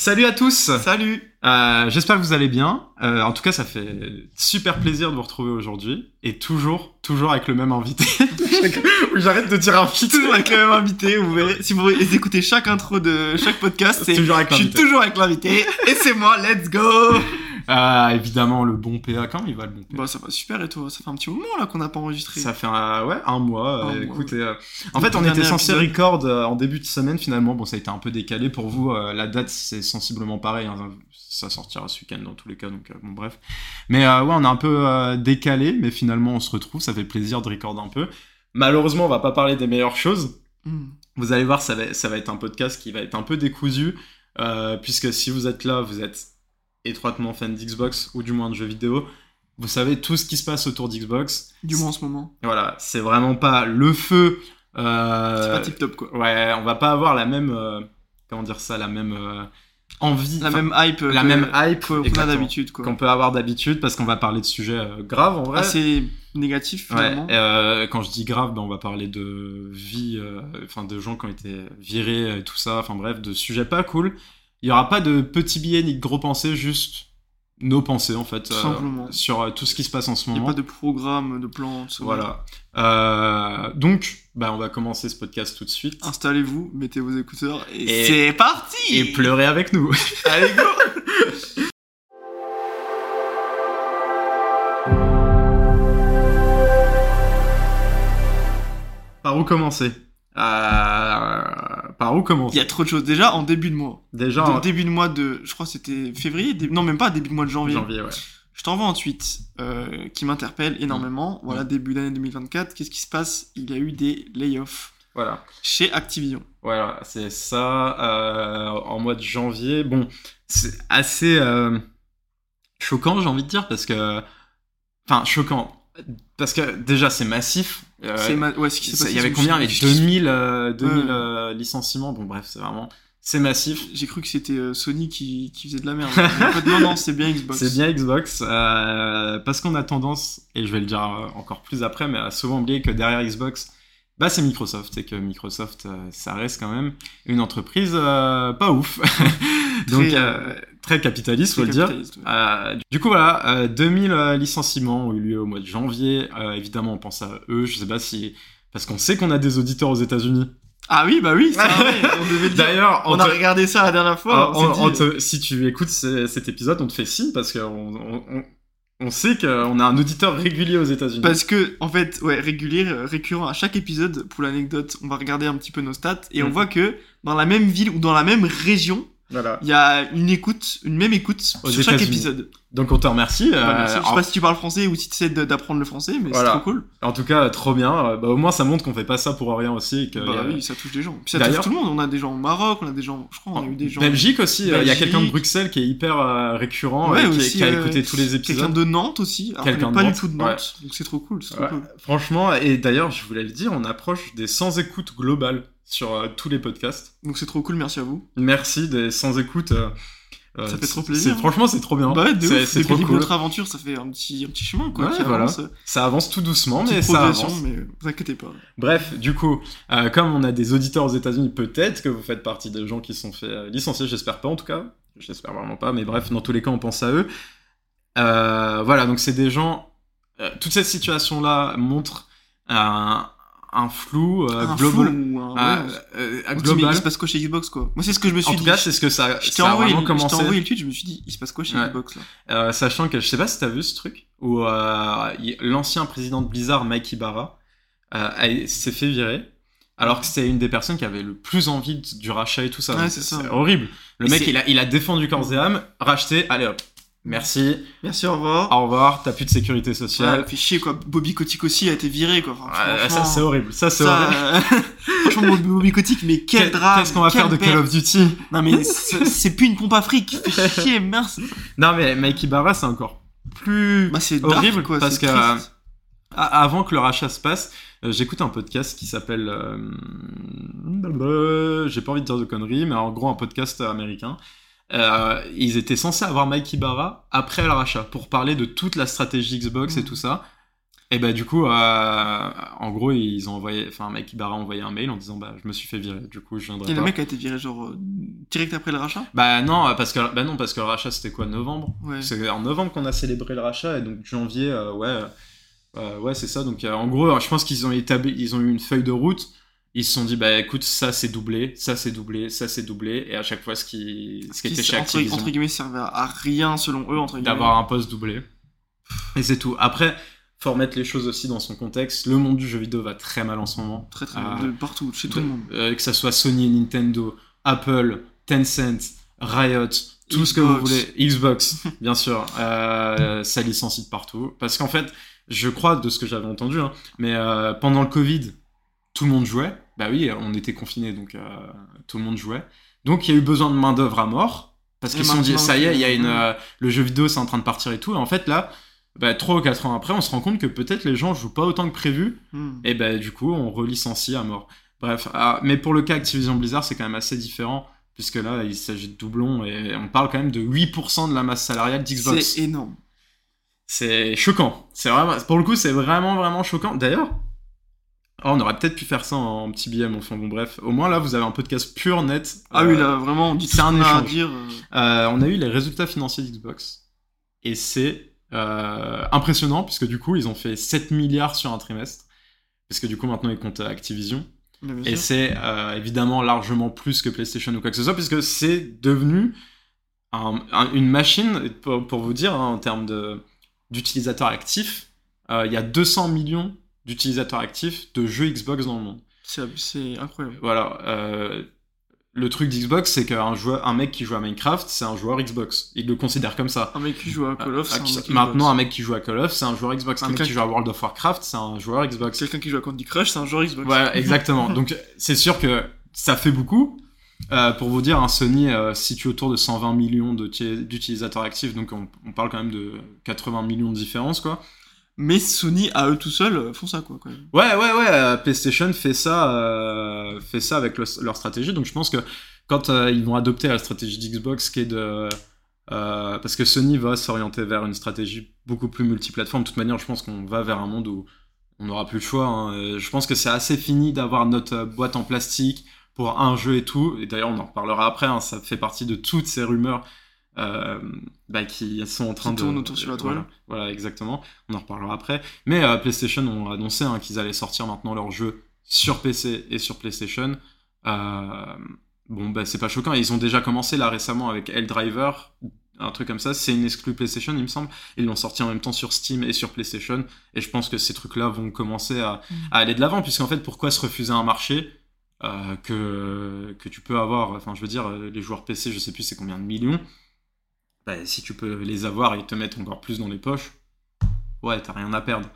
Salut à tous Salut Euh, J'espère que vous allez bien. Euh, en tout cas, ça fait super plaisir de vous retrouver aujourd'hui. Et toujours, toujours avec le même invité. J'arrête de dire invité. Toujours avec le même invité, vous verrez. Si vous écoutez chaque intro de chaque podcast, c'est toujours avec je suis toujours avec l'invité. Et c'est moi, let's go Euh, évidemment, le bon PA. Quand il va le bon PA Bah ça va super et toi? Ça fait un petit moment là qu'on n'a pas enregistré. Ça fait un, ouais, un mois. Un euh, mois, écoute, et, euh, en fait, on était censé record euh, en début de semaine finalement. Bon, ça a été un peu décalé pour vous. euh, la date, c'est sensiblement pareil. hein, ça sortira ce week-end dans tous les cas. Donc, bon, bref. Mais euh, ouais, on a un peu décalé, mais finalement, on se retrouve. Ça fait plaisir de record un peu. Malheureusement, on va pas parler des meilleures choses. Hmm. Vous allez voir, ça va, ça va être un podcast qui va être un peu décousu, puisque si vous êtes là, vous êtes étroitement fan d'Xbox, ou du moins de jeux vidéo. Vous savez tout ce qui se passe autour d'Xbox. Du moins en ce moment. Voilà, c'est vraiment pas le feu. euh, C'est pas tip top quoi. Ouais, on va pas avoir la même. euh, comment dire ça La même euh, envie. La même hype. la que- même hype qu'on a d'habitude quoi. qu'on peut avoir d'habitude, parce qu'on va parler de sujets euh, graves en vrai. Assez négatif Ouais, finalement. euh, quand je dis grave, ben on va parler de vie, euh, enfin de gens qui ont été virés, et tout ça, enfin bref, de sujets pas cool. Il y aura pas de petits billets ni de gros pensées, juste nos pensées en fait euh, simplement. sur euh, tout ce qui se passe en ce Il n'y a moment. pas de programme, de plan. de. Voilà. Euh, donc, bah, on va commencer ce podcast tout de suite. Installez-vous, mettez vos écouteurs et, Et- c'est parti Et pleurez avec nous. Allez go Par où commencer? Euh, Par où Il y a trop de choses. Déjà en début de mois. Déjà, en début de mois de, je crois que c'était février, dé- non même pas début de mois de janvier. janvier, ouais. Je t'envoie un tweet euh, qui m'interpelle énormément. Voilà, début d'année 2024, qu'est-ce qui se passe? Il y a eu des layoffs Voilà. chez Activision. Voilà, c'est ça. euh, en mois de janvier, bon, c'est assez euh, choquant, j'ai envie de dire, parce que. Enfin, choquant. Parce que déjà, c'est massif. euh, ma- ouais, ce qui. Il y avait combien avec je- 2000, euh, 2000 Ouais. euh, licenciements? Bon, bref, c'est vraiment. C'est massif. J'ai cru que c'était euh, Sony qui, qui faisait de la merde. Non, non, c'est bien Xbox. C'est bien Xbox, euh, parce qu'on a tendance, et je vais le dire encore plus après, mais à souvent oublier que derrière Xbox, bah c'est Microsoft, et que Microsoft, ça reste quand même une entreprise euh, pas ouf. Donc, Très, très capitaliste, faut le dire. Euh, du coup, voilà, euh, 2000 euh, licenciements ont eu lieu au mois de janvier. Euh, évidemment, on pense à eux. Je sais pas si. Parce qu'on sait qu'on a des auditeurs aux États-Unis. Ah oui, bah oui, c'est vrai, on devait. D'ailleurs, On on a regardé ça la dernière fois. on- on on- s'est on dit, te- si tu écoutes ce- cet épisode, on te fait signe parce qu'on on, sait qu'on a un auditeur régulier aux États-Unis. Parce que, en fait, ouais, régulier, récurrent à chaque épisode, pour l'anecdote, on va regarder un petit peu nos stats et on Mhm. voit que dans la même ville ou dans la même région, Voilà. il y a une écoute, une même écoute Aux sur chaque épisode. Donc on te remercie. Euh, merci. Je sais en, pas si tu parles français ou si tu essaies d'apprendre le français, mais Voilà. c'est trop cool. en tout cas, trop bien. Euh, Bah, au moins, ça montre qu'on fait pas ça pour rien aussi. et que Bah a- oui, ça touche des gens. Puis ça D'ailleurs- touche tout le monde. On a des gens au Maroc, on a des gens, je crois, on a eu des gens. Belgique aussi. euh, Il y a quelqu'un de Bruxelles qui est hyper euh, récurrent Ouais, et qui, aussi, qui a euh, écouté tous les Quelqu'un épisodes. de Nantes aussi. Quelqu'un pas Nantes, du tout de Nantes, donc c'est trop cool. trop Ouais, cool. Franchement, et d'ailleurs, je voulais le dire, on approche des 100 écoutes globales sur euh, tous les podcasts. Donc c'est trop cool, merci à vous. Merci des 100 écoutes. euh, euh, Ça fait trop plaisir, hein. Franchement, c'est trop bien. Bah ouais, c'est trop cool. notre aventure, ça fait un petit, un petit chemin, quoi. Ouais, qui voilà. avance. Ça avance tout doucement, mais ça avance. mais vous inquiétez pas. Bref, du coup, euh, comme on a des auditeurs aux États-Unis, peut-être que vous faites partie des gens qui sont fait licencier, j'espère pas en tout cas. J'espère vraiment pas, mais bref, dans tous les cas, on pense à eux. Voilà, donc c'est des gens. toute cette situation-là montre un, un flou euh, un global. flou ou un... euh, ouais, euh, global. il se passe quoi chez Xbox, quoi Moi, c'est ce que je me suis En dit. tout cas, c'est ce que ça, je t'ai ça a envoyé, vraiment je envoyé le tweet, je me suis dit, il se passe quoi chez Ouais. Xbox, là Euh, sachant que je sais pas si t'as vu ce truc où euh, l'ancien président de Blizzard, Mike Ibarra, euh, s'est fait virer. Alors que c'était une des personnes qui avait le plus envie du rachat et tout ça. Ouais, c'est horrible. Le Et mec, c'est- il a, il a défendu corps et âme, racheté, allez hop. Merci, Merci, au revoir. au revoir, t'as plus de sécurité Ouais, sociale. fait chier, quoi. Bobby Kotick aussi a été viré, quoi. Enfin, Ouais, ça, c'est horrible. Ça, c'est horrible. euh, Franchement, Bobby Kotick, mais quel drame Qu'est-ce qu'on va faire de Call of Duty Non, mais c'est plus une pompe à fric. Fait chier, merci. Non, mais Mike Ibarra, c'est encore plus Bah, dark, horrible quoi. parce que. A- Avant que le rachat se passe, euh, j'écoute un podcast qui s'appelle. euh, J'ai pas envie de dire de conneries, mais en gros, un podcast américain. Euh, ils étaient censés avoir Mike Ibarra après le rachat pour parler de toute la stratégie Xbox et Mhm. tout ça. Et bah du coup, euh, en gros, ils ont envoyé, enfin mec Ibarra a envoyé un mail en disant bah je me suis fait virer, du coup je viendrai Et pas. le mec a été viré genre euh, direct après le rachat? Bah non, parce que bah non parce que le rachat c'était quoi novembre? Ouais. C'est en novembre qu'on a célébré le rachat et donc janvier, euh, ouais, ouais c'est ça. Donc en gros, je pense qu'ils ont établi, ils ont eu une feuille de route. Ils se sont dit bah écoute ça c'est doublé, ça c'est doublé, ça c'est doublé et à chaque fois ce qui ce qui était chez Activision entre guillemets servait à rien selon eux entre guillemets. d'avoir un poste doublé. Et c'est tout. Après, faut remettre les choses aussi dans son contexte. Le monde du jeu vidéo va très mal en ce moment. très très Ah. de partout chez tout le monde. Euh, que ça soit Sony, Nintendo, Apple, Tencent, Riot, tout ce que vous voulez. Xbox, bien sûr. Euh, ça licencie de partout. Parce qu'en fait, je crois de ce que j'avais entendu, hein, mais euh, pendant le Covid, tout le monde jouait. Bah oui, on était confinés, donc euh, tout le monde jouait. Donc il y a eu besoin de main d'œuvre à mort. Parce qu'ils se sont dit, ça y est, il y a une, euh, le jeu vidéo c'est en train de partir et tout. Et en fait là, bah, 3 ou 4 ans après, on se rend compte que peut-être les gens jouent pas autant que prévu. Hmm. Et ben du coup, on relicencie à mort. Bref, ah, mais pour le cas Activision Blizzard, c'est quand même assez différent, puisque là, il s'agit de doublons, et on parle quand même de 8% de la masse salariale d'Xbox. C'est énorme. C'est choquant. C'est vraiment, pour le coup, c'est vraiment, vraiment choquant. D'ailleurs, oh, on aurait peut-être pu faire ça en petit billet, mais enfin bon, bref. Au moins là, vous avez un podcast pur, net. Ah Euh, oui là vraiment on dit c'est ce un échange. dire. euh, euh, on a eu les résultats financiers d'Xbox, et c'est euh, impressionnant, puisque du coup, ils ont fait 7 milliards sur un trimestre, parce que du coup, maintenant, ils comptent Activision. Et c'est euh, évidemment largement plus que PlayStation ou quoi que ce soit, puisque c'est devenu un- un- une machine, pour, pour vous dire, hein, en termes d'utilisateurs actifs, euh, il y a 200 millions d'utilisateurs actifs de jeux Xbox dans le monde. C'est incroyable. Voilà. euh, le truc d'Xbox, c'est qu'un joueur, un mec qui joue à Minecraft, c'est un joueur Xbox. Il le considère comme ça. Un mec qui joue à Call of, c'est un mec Maintenant, un mec qui joue à Call of, c'est un joueur Xbox. Un mec qui qui- joue à World of Warcraft, c'est un joueur Xbox. Quelqu'un qui joue à Candy Crush, c'est un joueur Xbox. Voilà, exactement. Donc c'est sûr que ça fait beaucoup. Euh, pour vous dire, un Sony euh, situe autour de 120 millions d'utilisateurs actifs, donc on, on parle quand même de 80 millions de différences, quoi. Mais Sony, à eux tout seuls, euh, font ça, quoi. Ouais, ouais, ouais. euh, PlayStation fait ça, euh, fait ça avec le- leur stratégie. Donc je pense que quand ils vont adopter la stratégie d'Xbox, qui est de parce que Sony va s'orienter vers une stratégie beaucoup plus multiplateforme. De toute manière, je pense qu'on va vers un monde où on n'aura plus le choix. hein. Je pense que c'est assez fini d'avoir notre boîte en plastique pour un jeu et tout. Et d'ailleurs, on en reparlera après. hein. Ça fait partie de toutes ces rumeurs euh, bah, qui sont en train Qui de tournent autour sur la toile. Voilà, Voilà, exactement. On en reparlera après. Mais euh, PlayStation ont annoncé hein, qu'ils allaient sortir maintenant leurs jeux sur PC et sur PlayStation. Euh, bon, bah, c'est pas choquant. Ils ont déjà commencé là récemment avec Helldriver, un truc comme ça. C'est une exclue PlayStation, il me semble. Ils l'ont sorti en même temps sur Steam et sur PlayStation. Et je pense que ces trucs-là vont commencer à, à aller de l'avant. Puisqu'en fait, pourquoi se refuser un marché euh, que, que tu peux avoir Enfin, je veux dire, les joueurs PC, je sais plus c'est combien de millions. Bah, si tu peux les avoir et te mettre encore plus dans les poches, ouais, t'as rien à perdre.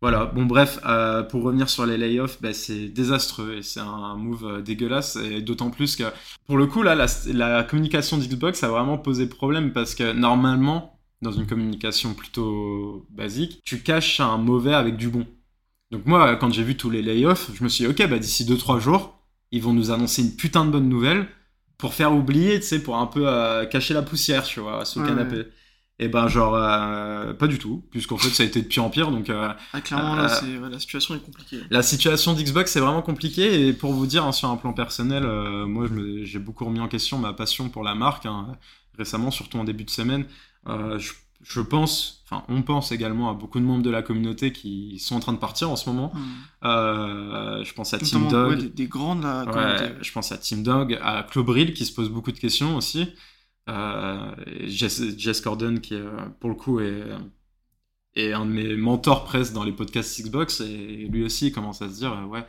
Voilà, bon bref, euh, pour revenir sur les layoffs, bah, c'est désastreux et c'est un move euh, dégueulasse et d'autant plus que pour le coup là, la, communication d'Xbox a vraiment posé problème parce que normalement, dans une communication plutôt basique, tu caches un mauvais avec du bon. Donc moi, quand j'ai vu tous les layoffs, je me suis dit, ok, bah d'ici 2-3 jours, ils vont nous annoncer une putain de bonne nouvelle pour faire oublier, tu sais, pour un peu euh, cacher la poussière, tu vois, sous le Ouais, canapé. Et ben genre, euh, pas du tout, puisqu'en fait ça a été de pire en pire, donc... euh, Ah, clairement, Euh, là, ouais, la situation est compliquée. la situation d'Xbox c'est vraiment compliqué et pour vous dire hein, sur un plan personnel, euh, moi j'ai beaucoup remis en question ma passion pour la marque hein, récemment, surtout en début de semaine. Euh, je, je pense, enfin on pense également à beaucoup de membres de la communauté qui sont en train de partir en ce moment. Hmm. Euh, je pense à Team ouais, Dog, des, des communauté. je pense à Team Dog, à Clobril qui se pose beaucoup de questions aussi. Euh, Jess, Jess Gordon qui euh, pour le coup est, est un de mes mentors presque dans les podcasts Xbox et lui aussi il commence à se dire euh, ouais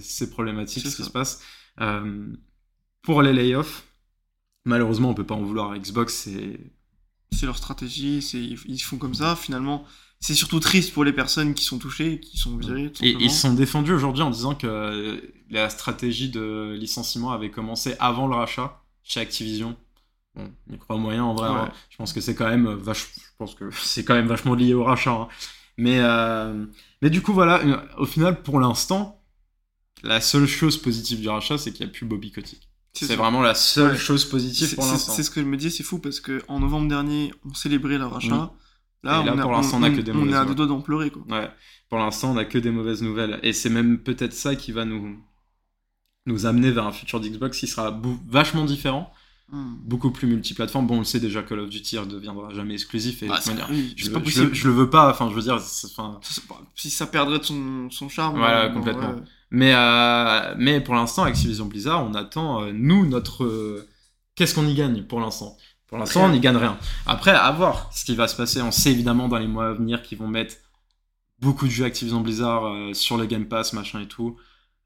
c'est- problématique ce qui se passe. Euh, pour les layoffs, malheureusement on peut pas en vouloir à Xbox, c'est C'est leur stratégie, c'est, ils font comme ça, finalement. C'est surtout triste pour les personnes qui sont touchées, qui sont virées, tout Et ils se sont défendus aujourd'hui en disant que la stratégie de licenciement avait commencé avant le rachat chez Activision. Bon, il croit moyen en vrai. Ouais. hein. Je pense que c'est quand même vach... je pense que c'est quand même vachement lié au rachat. hein. Mais euh, mais du coup voilà, au final pour l'instant, la seule chose positive du rachat, c'est qu'il n'y a plus Bobby Kotick. C'est vraiment la seule Ouais. chose positive C'est- pour l'instant. C'est ce que je me dis, c'est fou parce que en novembre dernier, on célébrait le rachat. Là, on a- pour l'instant, on on, a que des on mauvaises à deux nouvelles. doigts d'en pleurer, quoi. Ouais. Pour l'instant, on n'a que des mauvaises nouvelles. Et c'est même peut-être ça qui va nous, nous amener vers un futur d'Xbox qui sera vachement différent, Hmm. beaucoup plus multiplateforme. Bon, on le sait déjà, Call of Duty ne deviendra jamais exclusif. Et Bah, manière, oui, je, pas je possible. le- je le veux pas, enfin, je veux dire, enfin, Ça, Si ça perdrait de son, son charme. Voilà, bon, complètement. ouais. Mais, euh, mais pour l'instant, Activision Blizzard, on attend, euh, nous, notre. euh, Qu'est-ce qu'on y gagne pour l'instant? Pour l'instant, on n'y gagne rien. Après, à voir ce qui va se passer. On sait évidemment dans les mois à venir qu'ils vont mettre beaucoup de jeux Activision Blizzard euh, sur le Game Pass, machin et tout.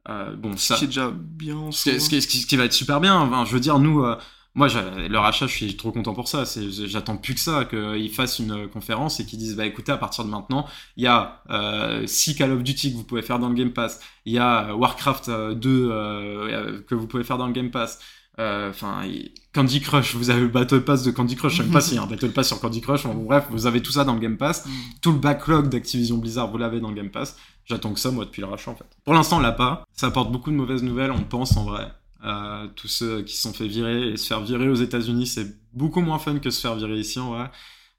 Euh, bon, ça. Ce qui est déjà bien en Ce qui, ce qui- ce qui- ce qui va être super bien. Enfin, je veux dire, nous, euh, moi, j'ai- leur achat, je suis trop content pour ça. C'est- J'attends plus que ça, qu'ils fassent une euh, conférence et qu'ils disent, bah écoutez, à partir de maintenant, il y a euh, 6 Call of Duty que vous pouvez faire dans le Game Pass. Il y a euh, Warcraft euh, 2 euh, euh, que vous pouvez faire dans le Game Pass. Euh, Enfin, Candy Crush, vous avez le Battle Pass de Candy Crush. Je sais même pas s'il y a un Battle Pass sur Candy Crush. Bon, bref, vous avez tout ça dans le Game Pass Hmm. tout le backlog d'Activision Blizzard, vous l'avez dans le Game Pass. J'attends que ça, moi, depuis le rachat, en fait. Pour l'instant, on l'a pas. Ça apporte beaucoup de mauvaises nouvelles, on pense, en vrai. Euh, tous ceux qui se sont fait virer, et se faire virer aux États-Unis, c'est beaucoup moins fun que se faire virer ici, en vrai.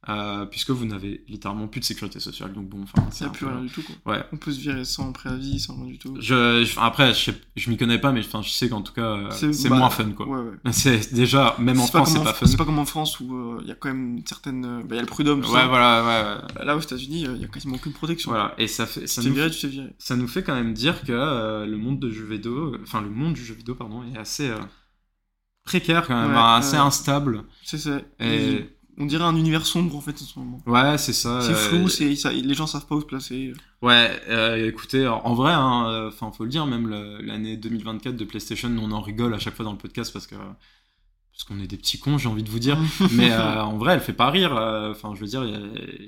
Euh, puisque vous n'avez littéralement plus de sécurité sociale, donc bon, enfin, Il c'est plus peu- rien du tout, quoi. Ouais. On peut se virer sans préavis, sans rien du tout. Je, je- après, je, je m'y connais pas, mais enfin, je sais qu'en tout cas, euh, c'est bah, moins fun, quoi. Ouais, ouais. C'est déjà, même en France, c'est pas fun. C'est pas comme en France où euh, il y a quand même une certaine. euh, Bah, il y a le prud'homme, Ouais, ça. voilà, ouais. Bah, Là, aux États-Unis, euh, il y a quasiment aucune protection. Voilà, et ça fait, ça Tu nous viré, tu viré. ça nous fait quand même dire que euh, le monde de jeux vidéo, enfin le monde du jeu vidéo pardon, est assez euh, précaire quand même, assez instable. C'est ça. Et On dirait un univers sombre en fait en ce moment. ouais, c'est ça. C'est euh, flou, ça- les gens savent pas où se placer. Ouais, euh, écoutez, en vrai, hein, euh, enfin faut le dire, même l'année 2024 de PlayStation, on en rigole à chaque fois dans le podcast parce que parce qu'on est des petits cons, j'ai envie de vous dire. Mais euh, en vrai, elle fait pas rire. euh, Enfin, je veux dire, il y a-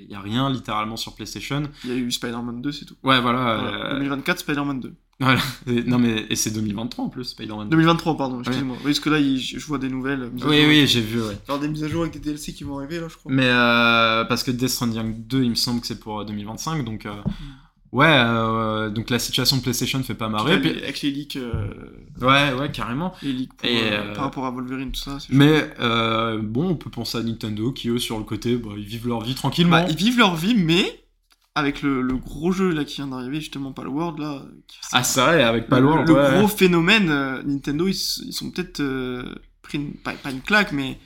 il y, a rien littéralement sur PlayStation. Il y a eu Spider-Man 2, c'est tout. Ouais, voilà. Voilà. euh, 2024, Spider-Man 2. Voilà. Et- non mais et c'est 2023 en plus, Spider-Man. 2023, pardon, excusez-moi. Oui, parce que là, il- je vois des nouvelles. euh, mises à Oui, jour. oui, j'ai vu. Ouais. Alors, des mises à jour avec des DLC qui vont arriver là, je crois. Mais euh, parce que Death Stranding 2, il me semble que c'est pour euh, 2025, donc euh, ouais, euh, donc la situation de PlayStation fait pas marrer. Puis, Avec les leaks, euh, Ouais, ouais, carrément. les leaks pour, Et, euh, euh, par rapport à Wolverine, tout ça. Mais euh, bon, on peut penser à Nintendo qui eux sur le côté, bah, ils vivent leur vie tranquillement. Bah, ils vivent leur vie, mais avec le, le gros jeu là qui vient d'arriver, justement Palworld là. qui- Ah c'est vrai, avec le, Palworld, le ouais. gros phénomène, euh, Nintendo, ils, sont peut-être euh, pris une, pas, pas une claque, mais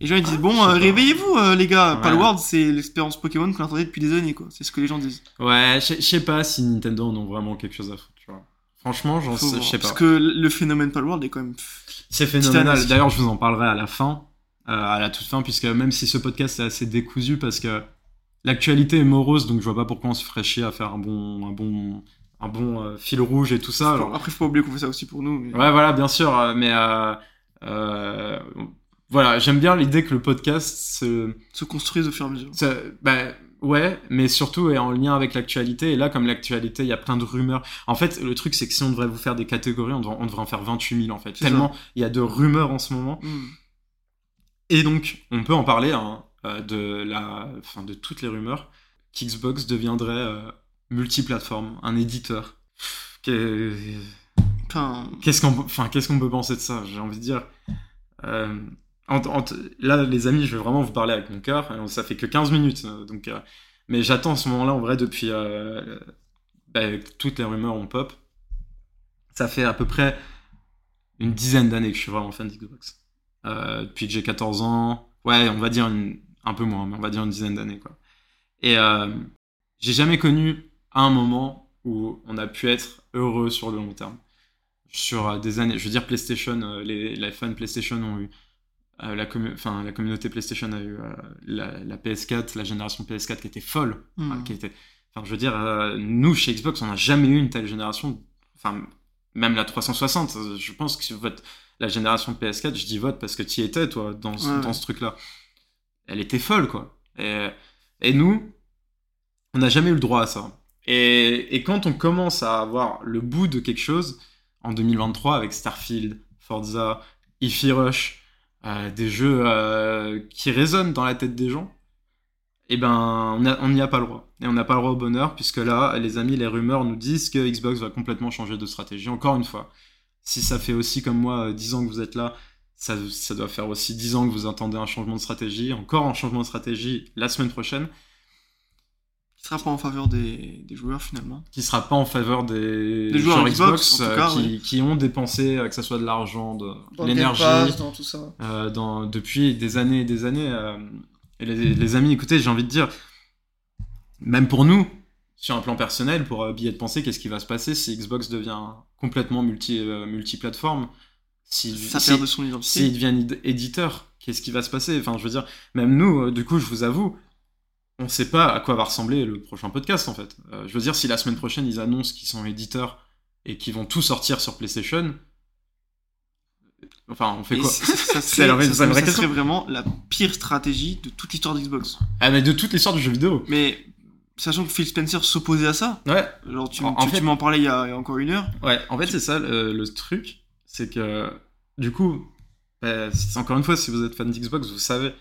les gens ils disent Ah, bon, euh, réveillez-vous euh, les gars. Ouais. Palworld, c'est l'expérience Pokémon qu'on attendait depuis des années quoi. C'est ce que les gens disent. Ouais, je sais pas si Nintendo en ont vraiment quelque chose à foutre, tu vois. Franchement, j'en sais, sais pas. Parce que le phénomène Palworld est quand même. C'est phénoménal. D'ailleurs, je vous en parlerai à la fin, à la toute fin, puisque même si ce podcast est assez décousu, parce que l'actualité est morose, donc je vois pas pourquoi on se ferait chier à faire un bon, un bon, un bon euh, fil rouge et tout ça. Alors, Après, faut pas oublier qu'on fait ça aussi pour nous. mais- ouais, voilà, bien sûr, euh, mais euh, voilà, j'aime bien l'idée que le podcast se, Se construisent au fur et à mesure. ça- bah, ouais, mais surtout est en lien avec l'actualité. Et là, comme l'actualité, il y a plein de rumeurs. En fait, le truc, c'est que si on devrait vous faire des catégories, on devrait, on devrait en faire 28 000 en fait. Tellement il y a de rumeurs en ce moment. Hmm. Et donc, on peut en parler hein, de, la, enfin, de toutes les rumeurs qu'Xbox deviendrait euh, multiplateforme, un éditeur. Qu'est-ce qu'on enfin, qu'est-ce qu'on peut penser de ça? J'ai envie de dire. euh, en- en- là, les amis, je vais vraiment vous parler avec mon cœur. Ça fait que 15 minutes. euh, donc, euh, mais j'attends ce moment-là, en vrai, depuis. euh, bah, toutes les rumeurs ont pop. Ça fait à peu près une dizaine d'années que je suis vraiment fan d'Xbox. Euh, depuis que j'ai 14 ans. Ouais, on va dire une- un peu moins, mais on va dire une dizaine d'années, quoi. Et euh, j'ai jamais connu un moment où on a pu être heureux sur le long terme sur euh, des années. Je veux dire, PlayStation, euh, les, les fans PlayStation ont eu. euh, la, commu- la communauté PlayStation a eu euh, la, la PS4, la génération PS4 qui était folle. hmm. Qui était, enfin, je veux dire, nous, chez Xbox, on n'a jamais eu une telle génération. Enfin, même la 360. euh, Je pense que la génération PS4, je dis vote parce que tu y étais, toi, dans, Ouais, dans ce truc-là. Elle était folle, quoi. Et, nous, on n'a jamais eu le droit à ça. Et, quand on commence à avoir le bout de quelque chose, en 2023, avec Starfield, Forza, Ify Rush, euh, des jeux euh, qui résonnent dans la tête des gens, eh ben, on n'y a pas le droit. Et on n'a pas le droit au bonheur, puisque là, les amis, les rumeurs nous disent que Xbox va complètement changer de stratégie. Encore une fois, si ça fait aussi comme moi euh, 10 ans que vous êtes là, ça, ça doit faire aussi 10 ans que vous attendez un changement de stratégie, encore un changement de stratégie la semaine prochaine. Qui sera pas en faveur des, des joueurs finalement. qui sera pas en faveur des, Des joueurs Xbox, en euh, cas, qui, ont dépensé, euh, que ce soit de l'argent, de l'énergie, Game Pass, dans tout ça. euh, dans, depuis des années et des années. euh, et les, les amis, écoutez, j'ai envie de dire, même pour nous, sur un plan personnel, pour euh, billet de penser, qu'est-ce qui va se passer si Xbox devient complètement multi, euh, multiplateforme si, Ça si- perd de son identité. s'ils deviennent id- éditeurs, qu'est-ce qui va se passer? Enfin, je veux dire, même nous, euh, du coup, je vous avoue, on sait pas à quoi va ressembler le prochain podcast, en fait. Euh, je veux dire, si la semaine prochaine, ils annoncent qu'ils sont éditeurs et qu'ils vont tout sortir sur PlayStation, enfin, on fait Et quoi? ça, C'est serait, ça vraie serait vraiment la pire stratégie de toute l'histoire d'Xbox. Ah, mais de toute l'histoire du jeu vidéo. Mais sachant que Phil Spencer s'opposait à ça, Ouais, genre tu, en fait- m'en parlais il y, a, encore une heure, ouais, en fait, c'est ça le truc, c'est que, du coup, bah, encore une fois, si vous êtes fan d'Xbox, vous savez,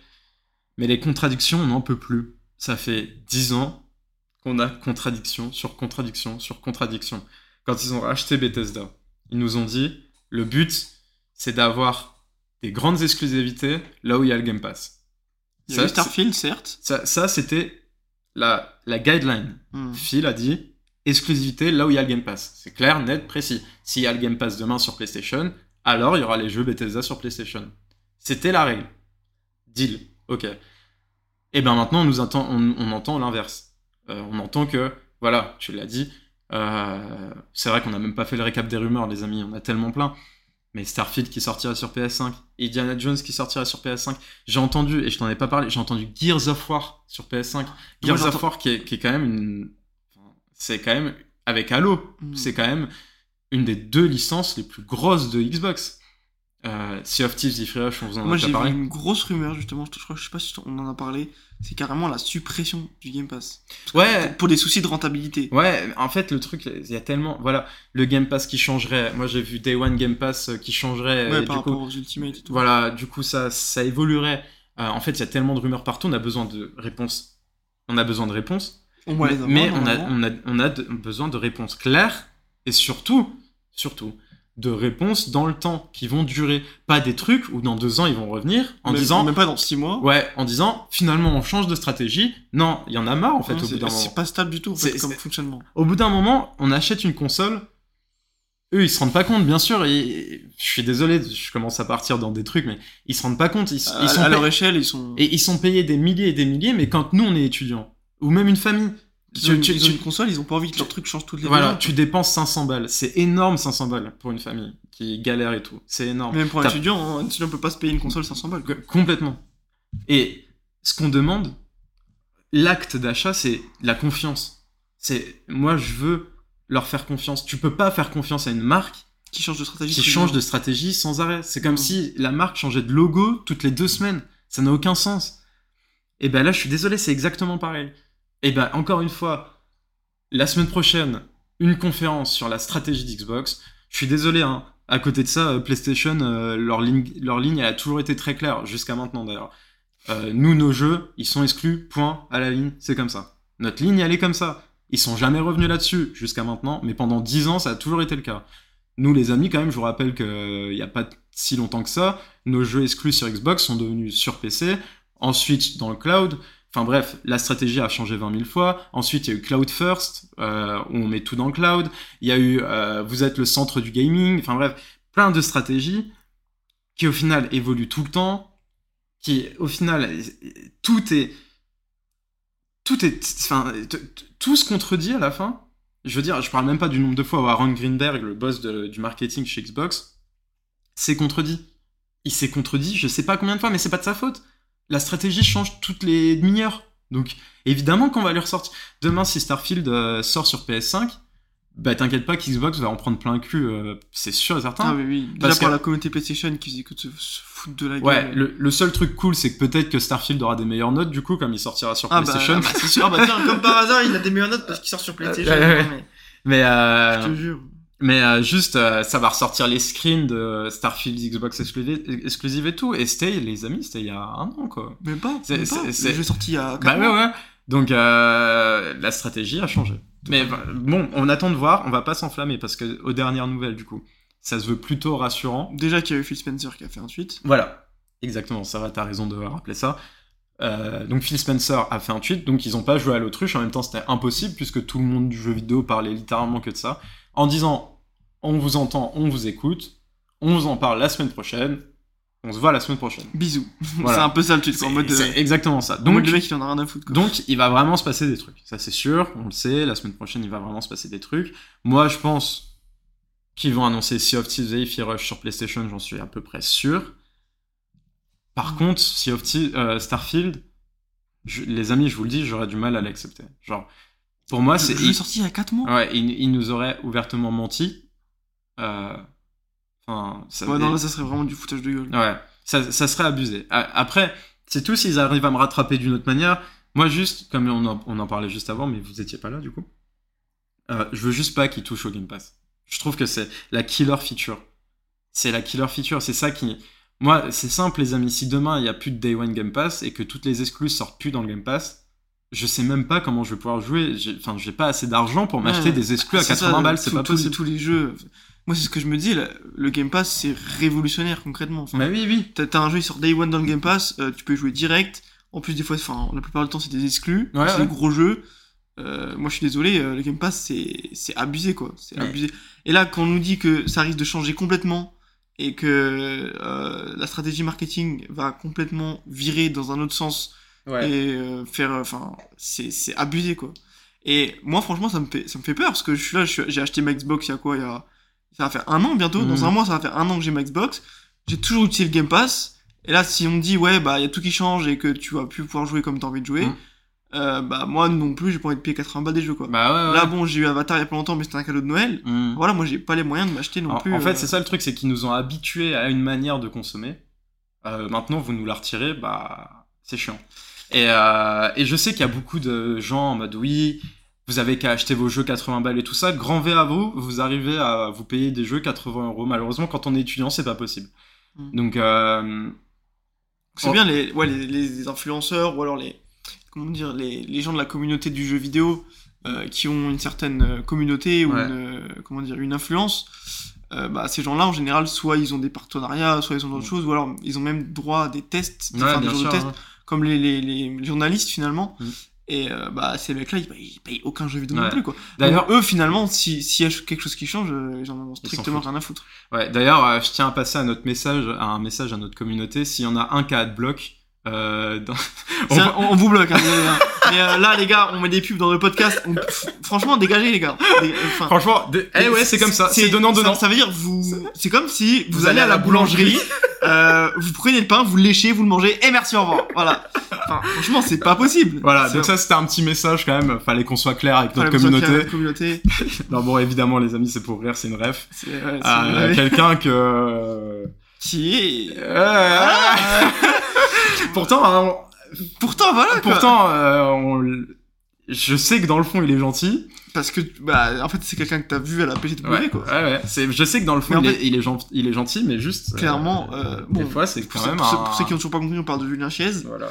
mais les contradictions, on n'en peut plus. Ça fait 10 ans qu'on a contradiction sur contradiction sur contradiction. Quand ils ont acheté Bethesda, ils nous ont dit le but, c'est d'avoir des grandes exclusivités là où il y a le Game Pass. il y Ça, avait Starfield certes, Ça, ça c'était la, la guideline. Hmm. Phil a dit exclusivité là où il y a le Game Pass. C'est clair, net, précis. S'il y a le Game Pass demain sur PlayStation, alors il y aura les jeux Bethesda sur PlayStation. C'était la règle. Deal. Ok. Et bien maintenant, on, nous entend, on, on entend l'inverse. Euh, on entend que, voilà, tu l'as dit, euh, c'est vrai qu'on n'a même pas fait le récap des rumeurs, les amis, on a tellement plein. Mais Starfield qui sortira sur PS5, Indiana Jones qui sortira sur PS5, j'ai entendu, et je t'en ai pas parlé, j'ai entendu Gears of War sur PS5. Gears of War qui est, qui est quand même une. C'est quand même. Avec Halo, Hmm. c'est quand même une des deux licences les plus grosses de Xbox. Euh, sea of Thieves, The Free Rush, on vous en Moi a j'ai déjà vu parlé. une grosse rumeur justement, je crois, je sais pas si on en a parlé, c'est carrément la suppression du Game Pass. Ouais, Pour, des soucis de rentabilité. Ouais, en fait, le truc, il y a tellement. Voilà, le Game Pass qui changerait. Moi, j'ai vu Day One Game Pass euh, qui changerait. Ouais, et par du coup, rapport aux Ultimate et tout. Voilà, du coup, ça, ça évoluerait. Euh, en fait, il y a tellement de rumeurs partout, on a besoin de réponses. On a besoin de réponses. On avoir, mais on a, normalement. on, a, on a de- besoin de réponses claires et surtout, surtout, de réponses dans le temps qui vont durer. Pas des trucs où dans deux ans ils vont revenir en Même- disant. Même pas dans 6 mois. Ouais, en disant finalement on change de stratégie. Non, il y en a marre en fait Non, au bout d'un moment. c'est pas stable du tout en fait, comme fonctionnement. Au bout d'un moment, on achète une console. Eux, ils se rendent pas compte, bien sûr. Et je suis désolé, je commence à partir dans des trucs, mais ils se rendent pas compte. Ils, sont à leur échelle, ils sont. et ils sont payés des milliers et des milliers, mais quand nous on est étudiants ou même une famille, ils ont, tu- tu- ils ont tu- une console, ils ont pas envie que leur truc change toutes les voilà, tu dépenses 500 balles. C'est énorme 500 balles pour une famille qui galère et tout. C'est énorme. Même pour un étudiant, hein, un étudiant peut pas se payer une console 500 balles. Complètement. Et ce qu'on demande, l'acte d'achat, c'est la confiance. C'est moi, je veux leur faire confiance. Tu peux pas faire confiance à une marque Qui change de stratégie. qui change de stratégie sans arrêt. C'est comme Mhm. si la marque changeait de logo toutes les deux semaines. Ça n'a aucun sens. Et ben là, je suis désolé, c'est exactement pareil. Et ben encore une fois, la semaine prochaine, une conférence sur la stratégie d'Xbox. Je suis désolé, hein. À côté de ça, euh, PlayStation, euh, leur, ligne, a toujours été très claire, jusqu'à maintenant d'ailleurs. Euh, nous, nos jeux, ils sont exclus, point, à la ligne, c'est comme ça. Notre ligne, elle est comme ça. Ils sont jamais revenus là-dessus jusqu'à maintenant, mais pendant 10 ans, ça a toujours été le cas. Nous, les amis, quand même, je vous rappelle qu'il n'y a pas si longtemps que ça, nos jeux exclus sur Xbox sont devenus sur PC, ensuite dans le cloud. Enfin bref, la stratégie a changé 20 000 fois. Ensuite, il y a eu Cloud First, euh, où on met tout dans le cloud. Il y a eu euh, Vous êtes le centre du gaming. Enfin bref, plein de stratégies qui au final évoluent tout le temps, qui au final, tout est... Tout est... Enfin, tout se contredit à la fin. Je veux dire, je parle même pas du nombre de fois où Aaron Greenberg, le boss du marketing chez Xbox, s'est contredit. Il s'est contredit, je sais pas combien de fois, mais c'est pas de sa faute. La stratégie change toutes les demi-heures. Donc, évidemment qu'on va lui ressortir. Demain, si Starfield euh, sort sur PS5, bah t'inquiète pas qu'Xbox va en prendre plein le cul, euh, c'est sûr et certain. Ah oui, oui. Déjà Parce par que- la communauté PlayStation qui faisait que se, foutre de la gueule. Ouais, le, le seul truc cool, c'est que peut-être que Starfield aura des meilleures notes, du coup, comme il sortira sur Ah bah, PlayStation. ah bah, c'est sûr, ah bah tiens, comme par hasard, il a des meilleures notes parce qu'il sort sur PlayStation. Mais mais euh, Je te jure. Mais euh, juste, euh, ça va ressortir les screens de Starfield Xbox exclusive, et tout. Et c'était, les amis, c'était il y a un an, quoi. Même pas. C'est- Même pas. c'est- sorti il y a Bah ouais, ouais. Donc, euh, la stratégie a changé. Mais bah, bon, on attend de voir, on va pas s'enflammer parce que aux dernières nouvelles, du coup, ça se veut plutôt rassurant. Déjà qu'il y a eu Phil Spencer qui a fait un tweet. Voilà, exactement, ça va, t'as raison de rappeler ça. Euh, donc Phil Spencer a fait un tweet, donc ils ont pas joué à l'autruche, en même temps c'était impossible puisque tout le monde du jeu vidéo parlait littéralement que de ça, en disant on vous entend, on vous écoute, on vous en parle la semaine prochaine, on se voit la semaine prochaine. Bisous. Voilà. c'est un peu ça le truc. C'est En mode, c'est euh, exactement ça. en mode Donc, le mec il en a rien à foutre. Quoi. donc il va vraiment se passer des trucs, ça c'est sûr, on le sait, la semaine prochaine il va vraiment se passer des trucs. Moi je pense qu'ils vont annoncer Sea of Thieves et Rush sur PlayStation, j'en suis à peu près sûr. Par Mm. contre, Sea of Thieves, euh, Starfield, je- les amis, je vous le dis, j'aurais du mal à l'accepter. Genre, pour moi, c'est. jeu est sorti il y a 4 mois. Ouais, il, il nous aurait ouvertement menti. Euh, Enfin, ça, Ouais, non, là ça serait vraiment du foutage de gueule. ouais, ça, ça serait abusé. Après, c'est tout s'ils arrivent à me rattraper d'une autre manière. Moi, juste, comme on en, on en parlait juste avant, mais vous étiez pas là du coup. Euh, je veux juste pas qu'ils touchent au Game Pass. Je trouve que c'est la killer feature. C'est la killer feature. C'est ça qui. Moi, c'est simple, les amis. Si demain il y a plus de Day One Game Pass et que toutes les exclus sortent plus dans le Game Pass, je sais même pas comment je vais pouvoir jouer. Enfin, j'ai pas assez d'argent pour m'acheter Ouais. des exclus à C'est 80 ça, balles. C'est pas possible. Tous les jeux. Moi, c'est ce que je me dis. là, le Game Pass, c'est révolutionnaire concrètement. Enfin, Mais oui, oui. T'as t'as un jeu, il sort Day One dans le Game Pass, euh, tu peux y jouer direct. En plus, des fois, enfin, la plupart du temps, c'est des exclus. Ouais, c'est ouais. des gros jeux. Euh, moi, je suis désolé, euh, le Game Pass, c'est c'est abusé, quoi. C'est abusé. Et là, quand on nous dit que ça risque de changer complètement et que euh, la stratégie marketing va complètement virer dans un autre sens et euh, faire, enfin, c'est c'est abusé, quoi. Et moi, franchement, ça me fait, ça me fait peur parce que je suis là, je suis- j'ai acheté ma Xbox il y a quoi? Il y a, ça va faire un an bientôt. Dans un mois, ça va faire un an que j'ai ma Xbox. J'ai toujours utilisé le Game Pass. Et là, si on me dit, ouais, bah, il y a tout qui change et que tu vas plus pouvoir jouer comme t'as envie de jouer, Mhm. euh, bah, moi non plus, j'ai pas envie de payer 80 balles des jeux, quoi. Bah ouais, ouais. Là, bon, j'ai eu Avatar il y a pas longtemps, mais c'était un cadeau de Noël. Mm. Voilà, moi, j'ai pas les moyens de m'acheter non plus. en fait, euh, c'est ça le truc, c'est qu'ils nous ont habitués à une manière de consommer. Euh, maintenant, vous nous la retirez, bah, c'est chiant. Et, et je sais qu'il y a beaucoup de gens en mode oui, vous avez qu'à acheter vos jeux 80 balles et tout ça. Grand V à vous, vous arrivez à vous payer des jeux 80 euros. Malheureusement, quand on est étudiant, c'est pas possible. Mm. Donc, euh, C'est Oh. bien les, ouais, les, les influenceurs ou alors les, comment dire, les, les gens de la communauté du jeu vidéo euh, qui ont une certaine euh, communauté ou Ouais. une, comment dire, une influence. euh, bah, ces gens-là, en général, soit ils ont des partenariats, soit ils ont d'autres Mm. choses, ou alors ils ont même droit à des tests, ouais, des sûr. de tests, hein. comme les, les, les journalistes finalement. Mm. Et euh, bah, ces mecs-là, ils, payent- ils payent aucun jeu vidéo Ouais. non plus. Quoi. D'ailleurs, eux, finalement, si- s'il y a quelque chose qui change, euh, ils en ont strictement rien à foutre. Ouais, d'ailleurs, euh, je tiens à passer à notre message, à un message à notre communauté. S'il y en a un qui a adblock, euh, dans... C'est un- on, on vous bloque. hein. Mais euh, là, les gars, on met des pubs dans le podcast. On- franchement, dégagez, les gars. Dé- enfin, franchement, dé- eh ouais, c'est comme ça, c'est donnant donnant. Ça, ça veut dire vous, c'est comme si vous, Vous allez à la boulangerie, euh, vous prenez le pain, vous le léchez, vous le mangez, et merci, au revoir. Voilà. Enfin, franchement, c'est pas possible. Voilà, donc ça c'était un petit message quand même, fallait qu'on soit clair avec notre communauté. notre communauté. Non bon évidemment les amis c'est pour rire, c'est une ref. C'est, ouais, Ah. Quelqu'un que... Qui est. Euh, pourtant, hein, Pourtant, voilà. quoi. pourtant euh, on- je sais que dans le fond il est gentil. Parce que, bah, en fait, c'est quelqu'un que t'as vu à la PGW, Ouais, quoi. ouais, ouais. C'est, je sais que dans le fond il, fait- est, il, est gen- il est gentil mais juste... euh, Clairement, euh, des bon, fois c'est Pour, quand ceux, même pour ceux- un... pour ceux qui ont toujours pas compris, on parle de Julien Chiez. Voilà.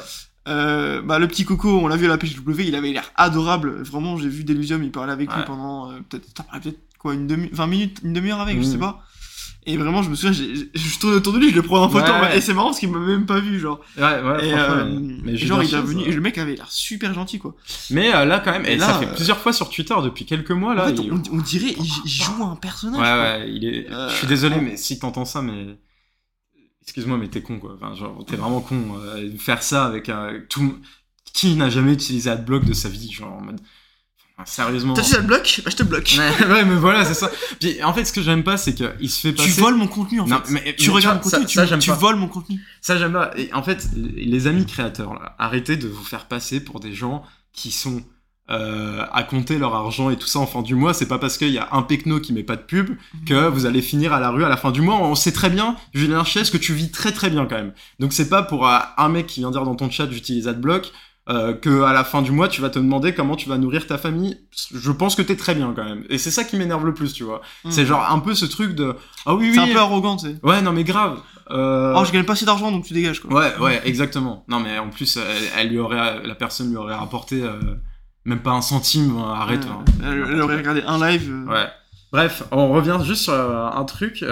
Euh, bah, le petit coco, on l'a vu à la PGW, il avait l'air adorable. Vraiment, j'ai vu Delusium, il parlait avec lui pendant euh, peut-être, quoi, une demi, 20 minutes, une demi-heure avec, je Mhm. sais pas. Et vraiment, je me souviens, j'ai- j'ai- je tourne autour de lui, je le prends en photo, Ouais, et c'est marrant parce qu'il m'a même pas vu, genre. Ouais, ouais, et, euh, mais- et genre, il est euh, et le mec avait l'air super gentil, quoi. Mais euh, là quand même, Et et là, ça fait euh, plusieurs fois sur Twitter depuis quelques mois là. en fait, il- on, on dirait, il, il joue un personnage. Ouais, quoi. ouais, il est. Je suis désolé, mais si t'entends ça, mais. Excuse-moi, mais t'es con, quoi. Enfin, genre, t'es vraiment con. euh, faire ça avec un. Tout... Qui n'a jamais utilisé AdBlock de sa vie Genre, en mode. Sérieusement. T'as dit ça le bloc Bah, je te bloque. Ouais, ouais, mais voilà, c'est ça. Puis, en fait, ce que j'aime pas, c'est qu'il se fait Tu passer. voles mon contenu, en Non, fait. mais- tu mais regardes tu mon contenu, ça- ça, tu, j'aime tu voles mon contenu. Ça, j'aime pas. Et en fait, les amis créateurs, là, arrêtez de vous faire passer pour des gens qui sont euh, à compter leur argent et tout ça en fin du mois. C'est pas parce qu'il y a un pecno qui met pas de pub que vous allez finir à la rue à la fin du mois. On sait très bien, Julien Chies, que tu vis très très bien quand même. Donc c'est pas pour euh, un mec qui vient dire dans ton chat j'utilise AdBlock euh, que à la fin du mois tu vas te demander comment tu vas nourrir ta famille. Je pense que t'es très bien quand même. Et c'est ça qui m'énerve le plus, tu vois. C'est Mhm. genre un peu ce truc de ah oui C'est oui. un peu arrogant, tu sais. Ouais non mais grave. Euh... Oh, je gagne pas assez d'argent, donc tu dégages, quoi. Ouais, ouais, exactement. Non, mais en plus, elle, elle lui aurait, la personne lui aurait rapporté euh, même pas un centime. hein, Arrête. Ouais. hein. Elle, elle aurait regardé un live. Ouais. Bref, on revient juste sur un truc.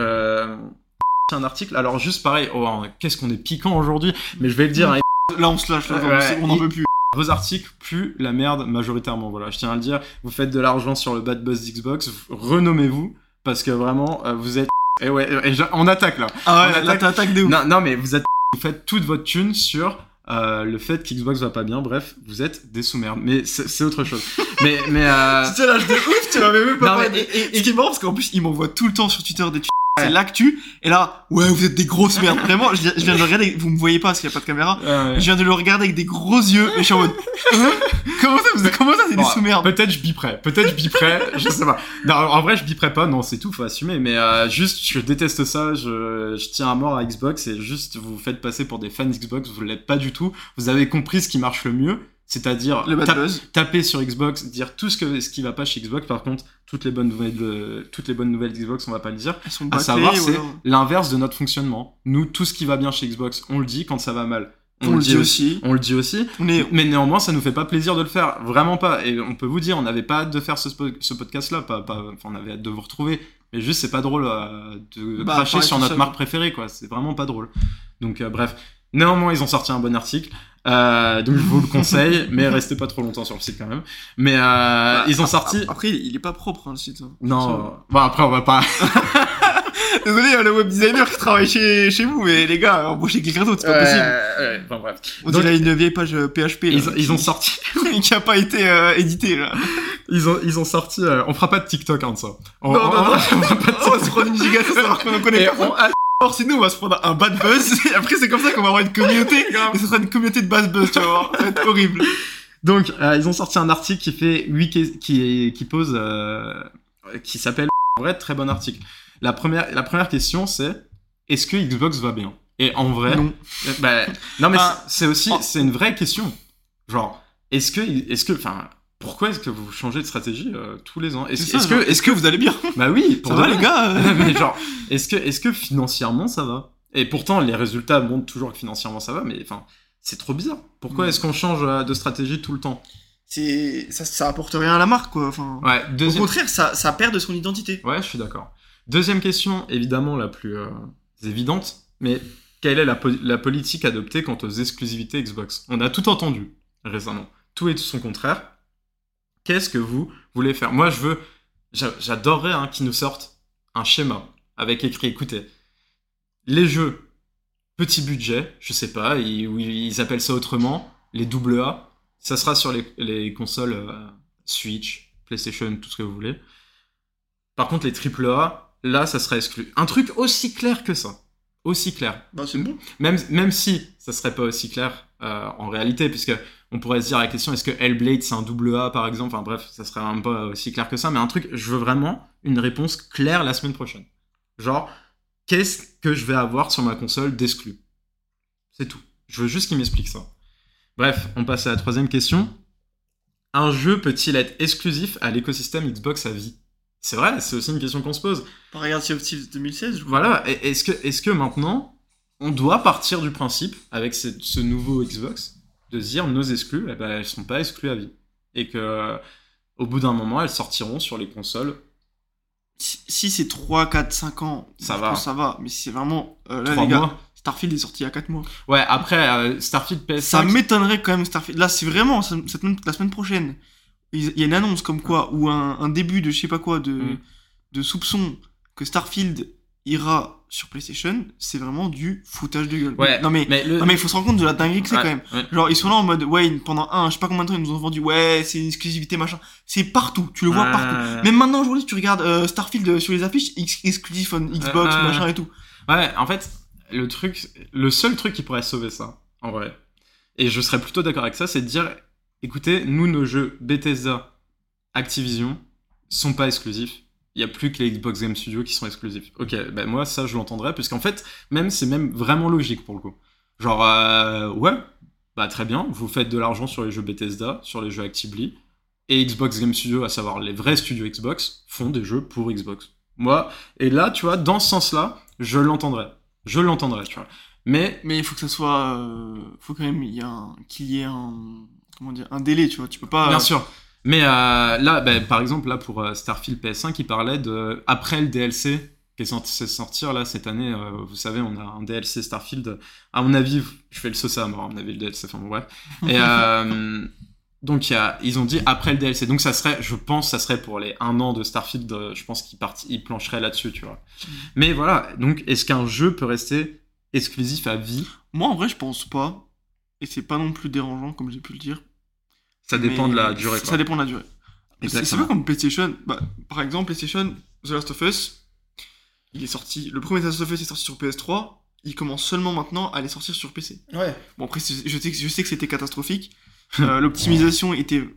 Un article. Alors juste pareil. Oh, qu'est-ce qu'on est piquant aujourd'hui. Mais je vais le dire. hein, Là, on se lâche, là, Ouais, on n'en peut plus. Vos articles puent la merde majoritairement, voilà, je tiens à le dire. Vous faites de l'argent sur le bad buzz d'Xbox, vous- renommez-vous, parce que vraiment, euh, vous êtes... Et ouais, et je- on attaque là. Ah On ouais, là, attaque- t'attaques de ouf. Non, non, mais vous êtes... Vous faites toute votre thune sur euh, le fait qu'Xbox va pas bien, bref, vous êtes des sous-merdes. Mais c'est autre chose. mais, mais, euh... Tu te lâches de ouf, tu m'avais même pas Non, mais- parlé. Et, et ce qui est marrant, parce qu'en plus, il m'envoie tout le temps sur Twitter des tweets. C'est l'actu. Et là, ouais, vous êtes des grosses merdes. Vraiment, je viens, je viens de le regarder. Vous me voyez pas parce qu'il y a pas de caméra. euh, Je viens de le regarder avec des gros yeux. Et je suis en mode, Hein comment ça, vous, comment ça, c'est des Bon, sous-merdes? Peut-être je biperai, peut-être je biperai, je sais pas. Non, en vrai je biperai pas, non c'est tout, faut assumer. Mais euh, juste, je déteste ça, je, je tiens à mort à Xbox et juste vous vous faites passer pour des fans Xbox, vous l'êtes pas du tout. Vous avez compris ce qui marche le mieux, c'est-à-dire taper sur Xbox, dire tout ce que ce qui va pas chez Xbox. Par contre, toutes les bonnes nouvelles, toutes les bonnes nouvelles Xbox, on va pas le dire. Elles sont À savoir, c'est l'inverse de notre fonctionnement. Nous, tout ce qui va bien chez Xbox, on le dit. Quand ça va mal, On, le dit aussi. On le dit aussi. Est, Mais néanmoins, ça nous fait pas plaisir de le faire, vraiment pas. Et on peut vous dire, on n'avait pas hâte de faire ce, ce podcast-là, pas, pas, enfin, on avait hâte de vous retrouver. Mais juste, c'est pas drôle euh, de Bah, cracher sur notre marque préférée, quoi. C'est vraiment pas drôle. Donc, euh, bref. Néanmoins, ils ont sorti un bon article. Euh, donc, je vous le conseille, mais restez pas trop longtemps sur le site quand même. Mais euh, Bah, ils ont sorti. ap- Après, il est pas propre, hein, le site. hein. Non, bon après on va pas. Désolé, hein, le web designer qui travaille chez, chez vous, mais les gars, embauchez quelqu'un d'autre, c'est pas possible. Ouais, ouais, bon, bref. On dirait une vieille page PHP. là, Ils, qui- ils ont sorti, qui a pas été euh, édité, là. ils ont, ils ont sorti. euh, on fera pas de TikTok hein, de ça. On, Non, on- non, non. on fera pas de On va se prendre une giga, ça, alors qu'on en connaît pas. Or, sinon, on va se prendre un bad buzz, et après, c'est comme ça qu'on va avoir une communauté, et ce sera une communauté de bad buzz, tu vas voir. Ça va être horrible. Donc, euh, ils ont sorti un article qui fait 8 qui, qui, pose, euh, qui s'appelle en vrai très bon article. La première, la première question c'est est-ce que Xbox va bien? Et en vrai, Non. bah, non mais Ah. c'est c'est aussi, Oh. c'est une vraie question. Genre, est-ce que, est-ce que, enfin, pourquoi est-ce que vous changez de stratégie euh, tous les ans? Est-ce est-ce genre, que, est-ce que vous allez bien? Bah oui, pour Ça va, les gars euh mais genre, est-ce que, est-ce que financièrement ça va? Et pourtant, les résultats montrent toujours que financièrement ça va, mais enfin, c'est trop bizarre. Pourquoi Mm. est-ce qu'on change euh, de stratégie tout le temps? C'est, ça, ça apporte rien à la marque, quoi. Enfin, Ouais, au contraire, ça, ça perd de son identité. Ouais, je suis d'accord. Deuxième question, évidemment la plus euh, évidente, mais quelle est la, po- la politique adoptée quant aux exclusivités Xbox? On a tout entendu récemment, tout et tout son contraire. Qu'est-ce que vous voulez faire? Moi, je veux, j'a- j'adorerais hein, qu'ils nous sortent un schéma avec écrit, écoutez, les jeux petit budget, je sais pas, ils, ils appellent ça autrement, les double A, ça sera sur les, les consoles euh, Switch, PlayStation, tout ce que vous voulez. Par contre, les triple A, là, ça serait exclu. Un truc aussi clair que ça. Aussi clair. Bah, c'est bon. Même, même si ça serait pas aussi clair euh, en réalité, puisque on pourrait se dire la question est-ce que Hellblade c'est un double A par exemple? Enfin bref, ça serait même pas aussi clair que ça, mais un truc, je veux vraiment une réponse claire la semaine prochaine. Genre, qu'est-ce que je vais avoir sur ma console d'exclu C'est tout. Je veux juste qu'il m'explique ça. Bref, on passe à la troisième question. Un jeu peut-il être exclusif à l'écosystème Xbox à vie? C'est vrai, c'est aussi une question qu'on se pose. Regarde Sea of Thieves 2016, je crois. Voilà, est-ce que, est que maintenant, on doit partir du principe, avec ce, ce nouveau Xbox, de se dire nos exclus, eh ben, elles sont pas exclues à vie. Et que au bout d'un moment, elles sortiront sur les consoles. Si, c'est 3, 4, 5 ans, Ça va. ça va. Mais si c'est vraiment. euh, là, Trois les gars, mois. Starfield est sorti il y a 4 mois. Ouais, après, euh, Starfield PS5. Ça m'étonnerait quand même, Starfield. Là, c'est vraiment cette semaine- la semaine prochaine. Il y a une annonce comme quoi, ou un, un début de je sais pas quoi, de, Mm. de soupçon que Starfield ira sur PlayStation, c'est vraiment du foutage de gueule. Ouais, non, mais, mais le- non, mais il faut se rendre compte de la dinguerie que c'est Ouais, quand même. ouais. Genre, ils sont là en mode, ouais, pendant un, je sais pas combien de temps, ils nous ont vendu, ouais, c'est une exclusivité, machin. C'est partout, tu le vois partout. Même maintenant, aujourd'hui, tu regardes euh, Starfield euh, sur les affiches, X- exclusif on Xbox, machin et tout. Ouais, en fait, le truc, le seul truc qui pourrait sauver ça, en vrai, et je serais plutôt d'accord avec ça, c'est de dire, écoutez, nous, nos jeux Bethesda, Activision, sont pas exclusifs. Il y a plus que les Xbox Game Studios qui sont exclusifs. Ok, ben moi, ça, je l'entendrais, puisqu'en fait, même, c'est même vraiment logique pour le coup. Genre, euh, ouais, bah très bien, vous faites de l'argent sur les jeux Bethesda, sur les jeux Actively, et Xbox Game Studios, à savoir les vrais studios Xbox, font des jeux pour Xbox. Moi, et là, tu vois, dans ce sens-là, je l'entendrais. Je l'entendrais, tu vois. Mais, Mais il faut que ça soit, euh, faut quand même qu'il y ait un, comment dire, un délai, tu vois. Tu peux pas. bien sûr. Mais euh, là, ben, par exemple, là, pour euh, Starfield PS5, il parlait de, après le DLC, qui est censé sortir là cette année. euh, vous savez, on a un DLC Starfield. À mon avis, je fais le sauce à mort. À mon avis, le DLC, enfin bref. Et euh, donc, il y a, ils ont dit après le DLC. Donc, ça serait, je pense, ça serait pour les un an de Starfield. euh, je pense qu'ils ils plancheraient là-dessus, tu vois. Mais voilà. Donc, est-ce qu'un jeu peut rester exclusif à vie? Moi, en vrai, je pense pas. Et c'est pas non plus dérangeant, comme j'ai pu le dire. Ça dépend Mais de la durée. Ça dépend de la durée. C'est pas comme PlayStation. Bah, par exemple, PlayStation, The Last of Us, il est sorti. Le premier The Last of Us est sorti sur PS3. Il commence seulement maintenant à aller sortir sur PC. Ouais. Bon, après, je sais que, je sais que c'était catastrophique. Euh, L'optimisation était.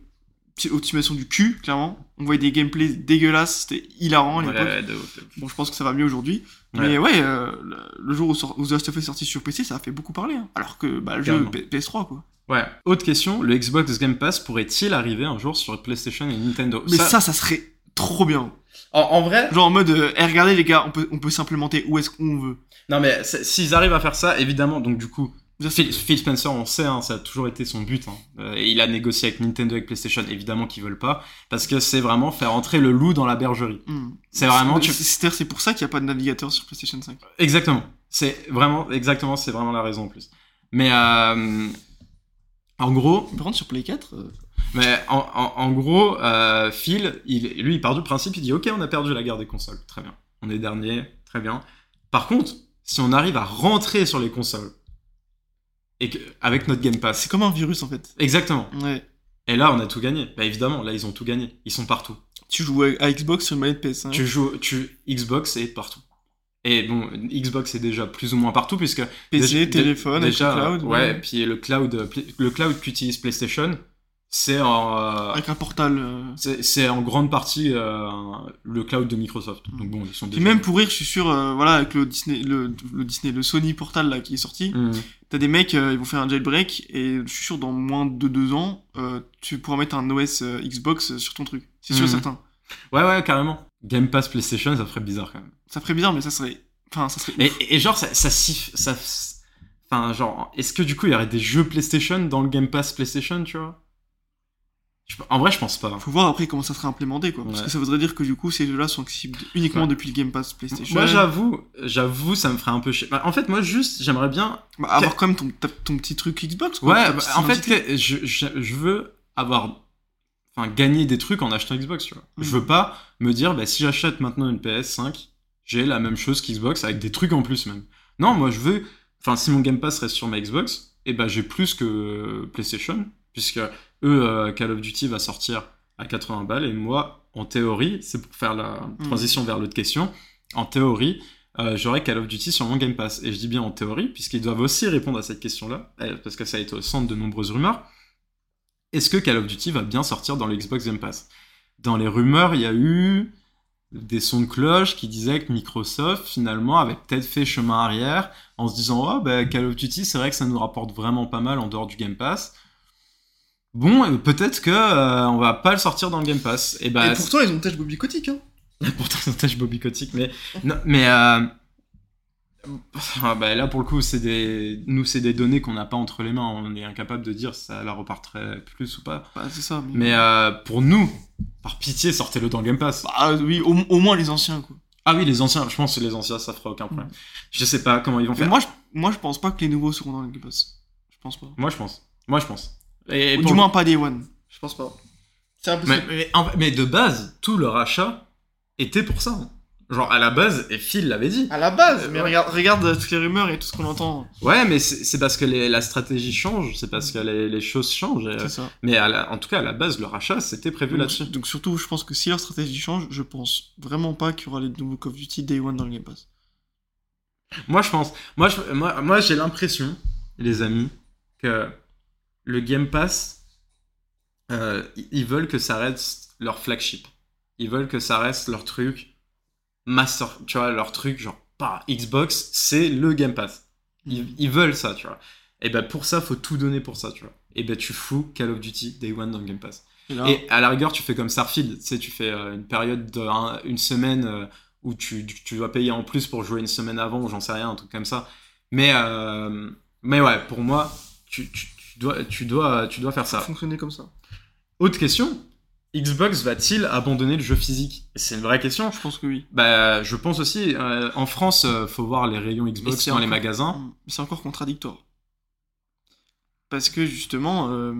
Optimisation du cul, clairement. On voyait des gameplays dégueulasses, c'était hilarant à Ouais, l'époque. ouais. Bon, je pense que ça va mieux aujourd'hui. Ouais. Mais ouais, euh, le, le jour où, The Last of Us est sorti sur PC, ça a fait beaucoup parler. hein. Alors que bah, le jeu Carrément. P- PS3, quoi. Ouais. Autre question, le Xbox Game Pass pourrait-il arriver un jour sur PlayStation et Nintendo? Mais ça, ça, serait trop bien. en, en vrai, Genre en mode, euh, Eh, regardez les gars, on peut, on peut s'implémenter où est-ce qu'on veut. non mais s'ils arrivent à faire ça, évidemment, donc du coup, Phil, Phil Spencer, on sait, hein, ça a toujours été son but. hein. Euh, et il a négocié avec Nintendo, avec PlayStation, évidemment qu'ils veulent pas, parce que c'est vraiment faire entrer le loup dans la bergerie. Hmm. C'est vraiment, tu- c'est pour ça qu'il n'y a pas de navigateur sur PlayStation 5. Exactement. C'est vraiment, exactement, c'est vraiment la raison en plus. Mais euh, en gros, Par contre, sur Play 4, euh, Mais en, en- en gros, euh, Phil, il, lui, il part du principe, il dit Ok, on a perdu la guerre des consoles. Très bien. On est dernier, très bien. Par contre, si on arrive à rentrer sur les consoles, et que, avec notre Game Pass, c'est comme un virus en fait. exactement. Ouais. Et là, on a tout gagné. Bah évidemment, là, ils ont tout gagné. Ils sont partout. Tu joues à Xbox sur une manette PS5. Tu joues, tu Xbox est partout. Et bon, Xbox est déjà plus ou moins partout puisque PC, téléphone, déjà, cloud. ouais, puis le cloud, le cloud qu'utilise PlayStation, c'est en, euh, Avec un portal. euh. C'est en grande partie euh, le cloud de Microsoft. Donc bon, ils sont déjà... même pour rire, je suis sûr, voilà, avec le Disney, le, le Disney, le Sony Portal là qui est sorti, Mhm. t'as des mecs, ils vont faire un jailbreak et je suis sûr dans moins de deux ans, tu pourras mettre un OS Xbox sur ton truc. C'est sûr Mhm. certain. Ouais, ouais, carrément. Game Pass PlayStation, ça ferait bizarre quand même. Ça ferait bizarre, mais ça serait, enfin, ça serait. Et, genre, ça, ça siffle... Ça... Enfin, genre, est-ce que du coup, il y aurait des jeux PlayStation dans le Game Pass PlayStation, tu vois? En vrai, je pense pas. Faut voir après comment ça sera implémenté, quoi. Parce Ouais. que ça voudrait dire que du coup, ces jeux-là sont accessibles uniquement Ouais. depuis le Game Pass PlayStation. Moi, j'avoue, j'avoue, ça me ferait un peu chier. Bah, en fait, moi, juste, j'aimerais bien Bah, avoir quand même ton, petit truc Xbox, quoi. Ouais, bah, en fait, je, je veux avoir. Enfin, gagner des trucs en achetant Xbox, tu vois. Mhm. Je veux pas me dire, bah, si j'achète maintenant une PS5, j'ai la même chose qu'Xbox avec des trucs en plus, même. Non, moi, je veux. Enfin, si mon Game Pass reste sur ma Xbox, et ben j'ai plus que PlayStation, puisque eux, euh, Call of Duty va sortir à 80 balles, et moi, en théorie, c'est pour faire la transition vers l'autre question, en théorie, euh, j'aurai Call of Duty sur mon Game Pass. Et je dis bien en théorie, puisqu'ils doivent aussi répondre à cette question-là, euh, parce que ça a été au centre de nombreuses rumeurs. Est-ce que Call of Duty va bien sortir dans le Xbox Game Pass? Dans les rumeurs, il y a eu des sons de cloche qui disaient que Microsoft, finalement, avait peut-être fait chemin arrière en se disant Oh, bah, Call of Duty, c'est vrai que ça nous rapporte vraiment pas mal en dehors du Game Pass. Bon, peut-être que euh, on va pas le sortir dans le Game Pass. Et bah, Et pourtant, ils ont tâche Bobby Kotick, hein. Pourtant, c'est un tâche Bobby Kotick, mais non, mais euh, ah, bah, là pour le coup, c'est des nous c'est des données qu'on n'a pas entre les mains. On est incapable de dire si ça la reparterait plus ou pas. Bah, c'est ça. Mais euh, pour nous, par pitié, sortez-le dans le Game Pass. Bah, oui, au, au moins les anciens, quoi. Ah oui, les anciens, je pense que les anciens, ça fera aucun problème. Je sais pas comment ils vont Mais faire. moi je, moi, je pense pas que les nouveaux seront dans le Game Pass. Je pense pas. Moi, je pense. Moi, je pense. Et du moins pas Day One. Je pense pas. C'est Mais, impossible. mais, en- mais de base, tout le rachat était pour ça. Genre à la base, et Phil l'avait dit. À la base, Euh, mais ouais. regarde, regarde euh, toutes les rumeurs et tout ce qu'on entend. Ouais, mais c'est parce que les- la stratégie change, c'est parce que les, les choses changent. et- C'est ça. mais à la- en tout cas, à la base, le rachat, c'était prévu là-dessus. donc surtout, je pense que si leur stratégie change, je pense vraiment pas qu'il y aura les nouveaux Call of Duty Day One dans le Game Pass. Moi, je pense. Moi, je- moi, moi j'ai l'impression, les amis, que le Game Pass, euh, ils veulent que ça reste leur flagship. Ils veulent que ça reste leur truc master. Tu vois, leur truc, genre, pas Xbox, c'est le Game Pass. Ils, ils veulent ça, tu vois. Et ben pour ça, faut tout donner pour ça, tu vois. Et ben tu fous Call of Duty Day One dans le Game Pass. Et là, Et à la rigueur, tu fais comme Starfield, tu sais, tu fais euh, une période de un- une semaine euh, où tu, tu- dois payer en plus pour jouer une semaine avant, ou j'en sais rien, un truc comme ça. Mais, euh, mais ouais, pour moi, tu, tu- tu dois, tu, dois, tu dois faire ça fonctionné comme ça. Autre question, Xbox va-t-il abandonner le jeu physique? C'est une vraie question. Je pense que oui. Bah, je pense aussi. euh, en France, euh, faut voir les rayons Xbox dans les magasins. Mm. C'est encore contradictoire. Parce que justement, euh,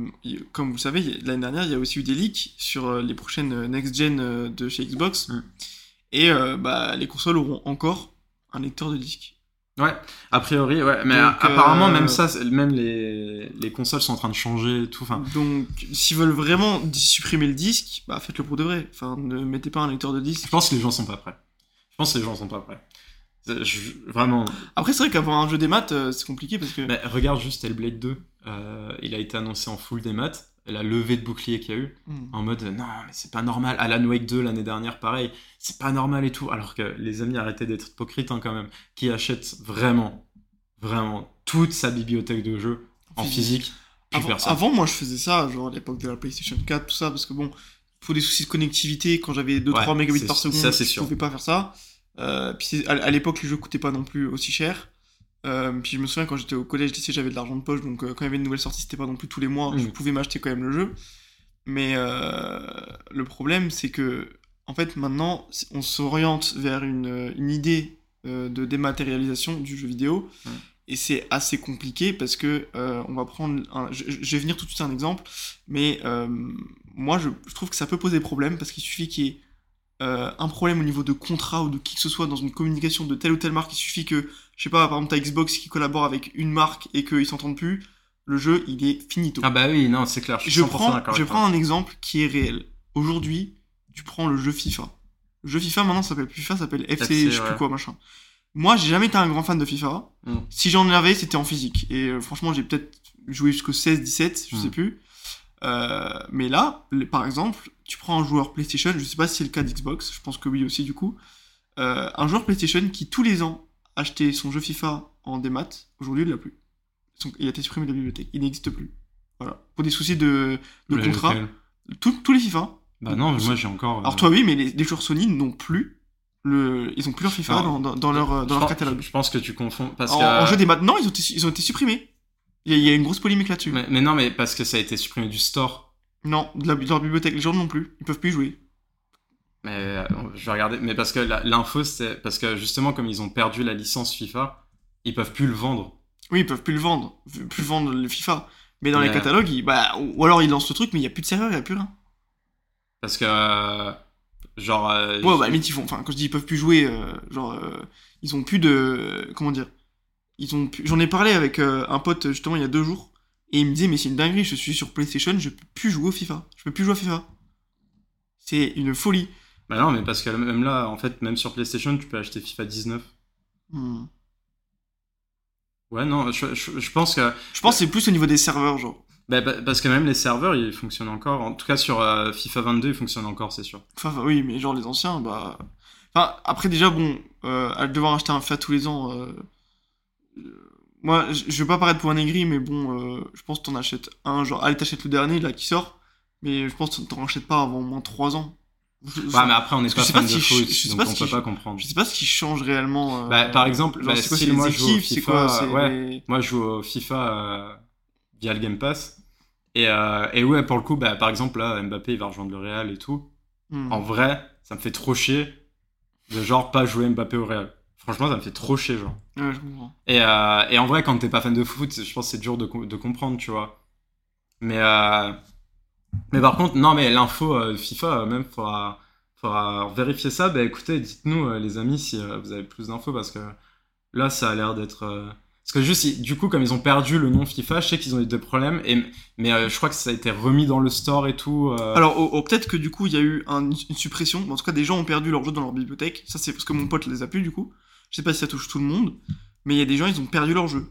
comme vous le savez, l'année dernière, il y a aussi eu des leaks sur les prochaines next-gen de chez Xbox. Mm. Et bah, les consoles auront encore un lecteur de disque. Ouais, a priori, ouais. Mais Donc, apparemment, euh, même ça, c'est- même les, les consoles sont en train de changer et tout. Enfin, Donc, s'ils veulent vraiment supprimer le disque, bah faites-le pour de vrai. Enfin, ne mettez pas un lecteur de disque. je pense que les gens sont pas prêts. Je pense que les gens sont pas prêts. Je- vraiment. Après, c'est vrai qu'avoir un jeu des maths, euh, c'est compliqué parce que. Mais regarde juste Hellblade 2. euh, il a été annoncé en full des maths. La levée de bouclier qu'il y a eu, Mm. en mode non, mais c'est pas normal. Alan Wake 2 l'année dernière, pareil, c'est pas normal et tout. Alors que les amis, arrêtez d'être hypocrites hein, quand même. Qui achète vraiment, vraiment toute sa bibliothèque de jeux en physique, plus Avant, avant, moi, je faisais ça, genre à l'époque de la PlayStation 4, tout ça, parce que bon, pour des soucis de connectivité, quand j'avais 2-3 Ouais, mégabits par seconde, ça, je sûr. pouvais pas faire ça. Euh, puis à, à l'époque, les jeux coûtaient pas non plus aussi cher. Euh, puis je me souviens quand j'étais au collège, lycée, j'avais de l'argent de poche, donc euh, quand il y avait une nouvelle sortie, c'était pas non plus tous les mois, je Mm. pouvais m'acheter quand même le jeu. Mais euh, le problème, c'est que, en fait, maintenant, on s'oriente vers une, une idée de dématérialisation du jeu vidéo. Mm. Et c'est assez compliqué parce que on va prendre un, je, je vais venir tout de suite à un exemple, mais moi je, je trouve que ça peut poser problème parce qu'il suffit qu'il y ait euh, un problème au niveau de contrat ou de qui que ce soit dans une communication de telle ou telle marque, il suffit que, je sais pas, par exemple, t'as Xbox qui collabore avec une marque et qu'ils s'entendent plus, le jeu, il est finito. Ah bah oui, non, c'est clair. Je, suis je 100% prends, d'accord je avec toi. prends un exemple qui est réel. Aujourd'hui, tu prends le jeu FIFA. Le jeu FIFA, maintenant, ça s'appelle plus FIFA, ça s'appelle FC, FC, je sais ouais. plus quoi, machin. Moi, j'ai jamais été un grand fan de FIFA. Mm. Si j'en avais, c'était en physique. Et euh, franchement, j'ai peut-être joué jusqu'au 16, 17, je Mm. sais plus. Euh, mais là, les- par exemple, tu prends un joueur PlayStation, je sais pas si c'est le cas d'Xbox, je pense que oui aussi du coup. Euh, un joueur PlayStation qui tous les ans achetait son jeu FIFA en démat, aujourd'hui il l'a plus. Son- il a été supprimé de la bibliothèque, il n'existe plus. Voilà. Pour des soucis de, contrat, lequel tous- les FIFA. Bah non, moi j'ai encore. euh, Alors toi oui, mais les, les joueurs Sony n'ont plus le, ils ont plus leur FIFA dans, dans- dans leur, euh, je dans leur pense- catalogue. Je pense que tu confonds. Parce En, jeu des non, ils ont été, ils ont été supprimés. Il y, a, y une grosse polémique là-dessus. mais, mais non, mais parce que ça a été supprimé du store. Non, de, la- de leur bibliothèque, les gens non plus. Ils peuvent plus y jouer. Mais euh, je vais regarder. Mais parce que l'info, c'est. Parce que justement, comme ils ont perdu la licence FIFA, ils peuvent plus le vendre. Oui, ils peuvent plus le vendre, plus vendre le FIFA. Mais dans les Mais- catalogues, ils- bah, ou alors ils lancent le truc, mais il n'y a plus de serveur, il n'y a plus rien. Parce que. euh, Genre. euh, Ouais, bah, ils font. Enfin, quand je dis ils peuvent plus jouer, euh, genre, euh, ils ont plus de. Comment dire Ils ont J'en ai parlé avec euh, un pote justement il y a deux jours, et il me disait, mais c'est une dinguerie, je suis sur PlayStation, je peux plus jouer au FIFA. Je peux plus jouer à FIFA. C'est une folie. Bah non, mais parce que même là, en fait, même sur PlayStation, tu peux acheter FIFA 19. Hmm. Ouais, non, je, je, je pense que. Je pense que c'est plus au niveau des serveurs, genre. Bah, bah, parce que même les serveurs, ils fonctionnent encore. En tout cas, sur euh, FIFA 22, ils fonctionnent encore, c'est sûr. Enfin, oui, mais genre les anciens, bah. Enfin, après, déjà, bon, euh, à devoir acheter un FIFA tous les ans. euh, Moi, je vais pas paraître pour un aigri, mais bon, euh, je pense que t'en achètes un, genre, allez, t'achètes le dernier, là, qui sort. Mais je pense que t'en achètes pas avant au moins 3 ans. Je, je- Ouais, mais après, on que pas fan de foot, donc on peut pas comprendre. je sais pas ce qui change réellement. euh, Bah, par exemple, genre, bah, c'est quoi, si moi les je joue au équipes, c'est FIFA, quoi ouais. les- Moi, je joue au FIFA euh, via le Game Pass. Et, euh, et ouais, pour le coup, bah, par exemple, là, Mbappé, il va rejoindre le Real et tout. Hmm. En vrai, ça me fait trop chier de genre pas jouer Mbappé au Real. Franchement, ça me fait trop chier, genre. Ouais, je comprends. Et, euh, et en vrai, quand t'es pas fan de foot, je pense que c'est dur de, de comprendre, tu vois. Mais, euh, mais par contre, non, mais l'info euh, FIFA, même, faudra, faudra vérifier ça. Bah écoutez, dites-nous, les amis, si vous avez plus d'infos, parce que là, ça a l'air d'être. Parce que juste, du coup, comme ils ont perdu le nom FIFA, je sais qu'ils ont eu des problèmes, et... mais euh, je crois que ça a été remis dans le store et tout. euh, Alors, oh, oh, peut-être que du coup, il y a eu un- une suppression. En tout cas, des gens ont perdu leur jeu dans leur bibliothèque. Ça, c'est parce que mon pote les a plus, du coup. Je sais pas si ça touche tout le monde. Mais il y a des gens, ils ont perdu leur jeu.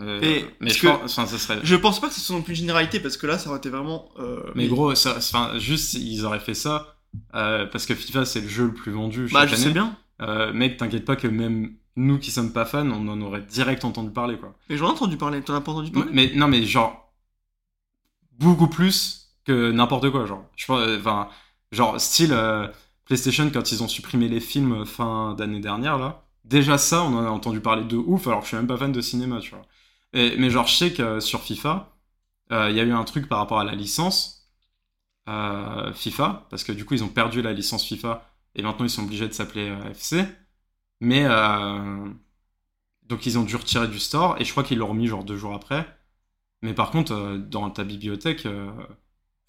euh, et mais parce je que- pense, enfin, ça serait. Je pense pas que ce soit non plus une généralité, parce que là, ça aurait été vraiment. euh, Mais gros, ça, enfin, juste, ils auraient fait ça. euh, parce que FIFA, c'est le jeu le plus vendu Bah, je année. sais bien. Mec, t'inquiète pas que même nous qui sommes pas fans, on en aurait direct entendu parler, quoi. Mais j'en ai entendu parler. T'en as pas entendu parler? Mais non, mais genre beaucoup plus que n'importe quoi, genre. Je pense, enfin, genre style PlayStation quand ils ont supprimé les films euh, fin d'année dernière là. Déjà ça, on en a entendu parler de ouf. Alors que je suis même pas fan de cinéma, tu vois. Mais genre, je sais que euh, sur FIFA, euh, il y a eu un truc par rapport à la licence. FIFA, parce que du coup, ils ont perdu la licence FIFA et maintenant ils sont obligés de s'appeler FC. Mais donc ils ont dû retirer du store et je crois qu'ils l'ont remis genre deux jours après. Mais par contre, dans ta bibliothèque,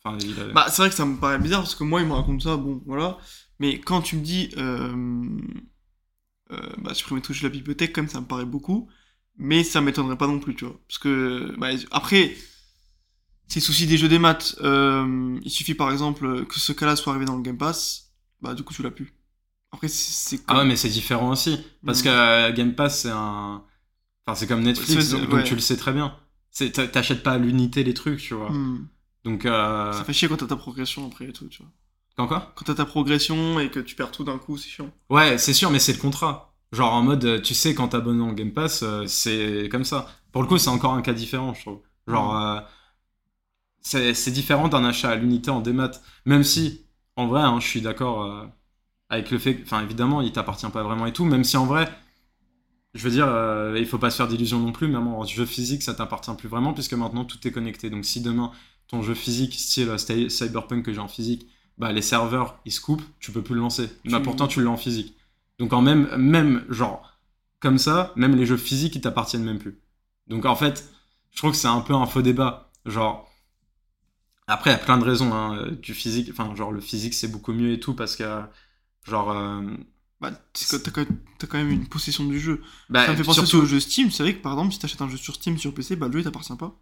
enfin, il a- Bah, c'est vrai que ça me paraît bizarre parce que moi, il me raconte ça, bon, voilà. Mais quand tu me dis, euh, euh, bah, supprimer tout de la bibliothèque, quand même, ça me paraît beaucoup. Mais ça m'étonnerait pas non plus, tu vois. Parce que, bah, après, c'est souci des jeux des maths. Euh, il suffit par exemple que ce cas-là soit arrivé dans le Game Pass, bah, du coup, tu l'as plus. Après, c'est- c'est Ah ouais, comme- mais c'est différent aussi. Parce Mhm. que euh, Game Pass, c'est un. Enfin, c'est comme Netflix, donc, ouais. tu le sais très bien. T'achètes pas à l'unité les trucs, tu vois. Hmm. Donc, euh... Ça fait chier quand t'as ta progression après et tout, tu vois. quand quoi? Quand t'as ta progression et que tu perds tout d'un coup, c'est chiant. Ouais, c'est sûr, mais c'est le contrat. Genre en mode, tu sais, quand t'abonnes en Game Pass, euh, c'est comme ça. Pour le coup, c'est encore un cas différent, je trouve. Genre, euh, c'est c'est différent d'un achat à l'unité en démat. Même si, en vrai, hein, je suis d'accord euh, avec le fait que, enfin, évidemment, il t'appartient pas vraiment et tout, même si en vrai, je veux dire, euh, il faut pas se faire d'illusions non plus, même en jeu physique, ça t'appartient plus vraiment, puisque maintenant tout est connecté. Donc si demain, ton jeu physique, style euh, Cy- Cyberpunk que j'ai en physique, bah, les serveurs, ils se coupent, tu peux plus le lancer. Tu- pourtant, tu l'as en physique. Donc en même, même genre, comme ça, même les jeux physiques, ils t'appartiennent même plus. Donc en fait, je trouve que c'est un peu un faux débat. Genre, après, il y a plein de raisons hein, euh, du physique. Enfin, genre, le physique, c'est beaucoup mieux et tout parce que, genre, euh, Bah, t'as quand, même- une possession du jeu. bah, ça me fait penser surtout, au jeu Steam. C'est vrai que par exemple, si t'achètes un jeu sur Steam sur PC, bah le jeu il t'appartient pas.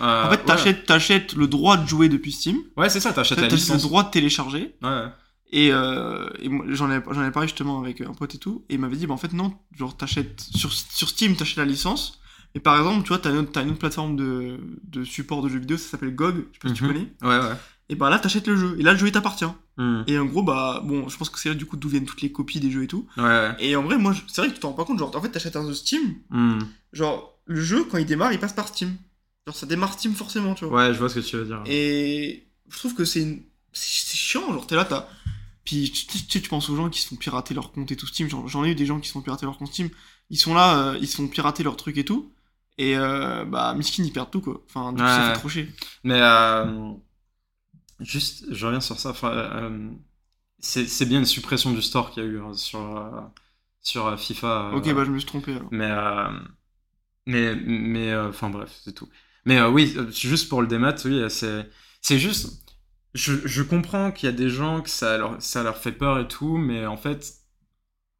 Euh, En fait, ouais. t'achètes, t'achètes le droit de jouer depuis Steam, Ouais, c'est ça, t'achètes la t'achètes le licence. droit de télécharger. Ouais, ouais. Et, euh, et j'en ai, j'en ai parlé justement avec un pote et tout, et il m'avait dit, bah en fait, non, genre, t'achètes, sur, sur Steam, t'achètes la licence, et par exemple, tu vois, t'as une, autre- t'as une autre plateforme de, de support de jeux vidéo, ça s'appelle GOG, je sais pas si tu Mhm. connais, Ouais, ouais. et bah là, t'achètes le jeu, et là, le jeu, il t'appartient. Hmm. Et en gros, bah, bon, je pense que c'est là, du coup, d'où viennent toutes les copies des jeux et tout. Ouais, ouais. Et en vrai, moi, c'est vrai que tu t'en rends pas compte, genre, en fait, t'achètes un jeu Steam, Hmm. genre, le jeu, quand il démarre, il passe par Steam. Genre, ça démarre Steam forcément, tu vois. Ouais, je vois ce que tu veux dire. Et je trouve que c'est une... c'est c'est chiant, genre t'es là, t'as. Puis tu, tu, tu- penses aux gens qui se font pirater leur compte et tout Steam, genre, j'en ai eu des gens qui se font pirater leur compte Steam, ils sont là, euh, ils se font pirater leur truc et tout, et euh, bah Miskin ils perdent tout quoi. Enfin, du coup ça fait trop chier. Mais euh, juste, je reviens sur ça. Enfin, c'est bien une suppression du store qu'il y a eu hein, sur, sur FIFA. Ok, bah je me suis trompé alors. Mais, mais, mais, enfin bref, c'est tout. Mais euh, oui, euh, juste pour le démat, oui, euh, c'est, c'est juste. Je, je comprends qu'il y a des gens que ça leur, ça leur fait peur et tout, mais en fait,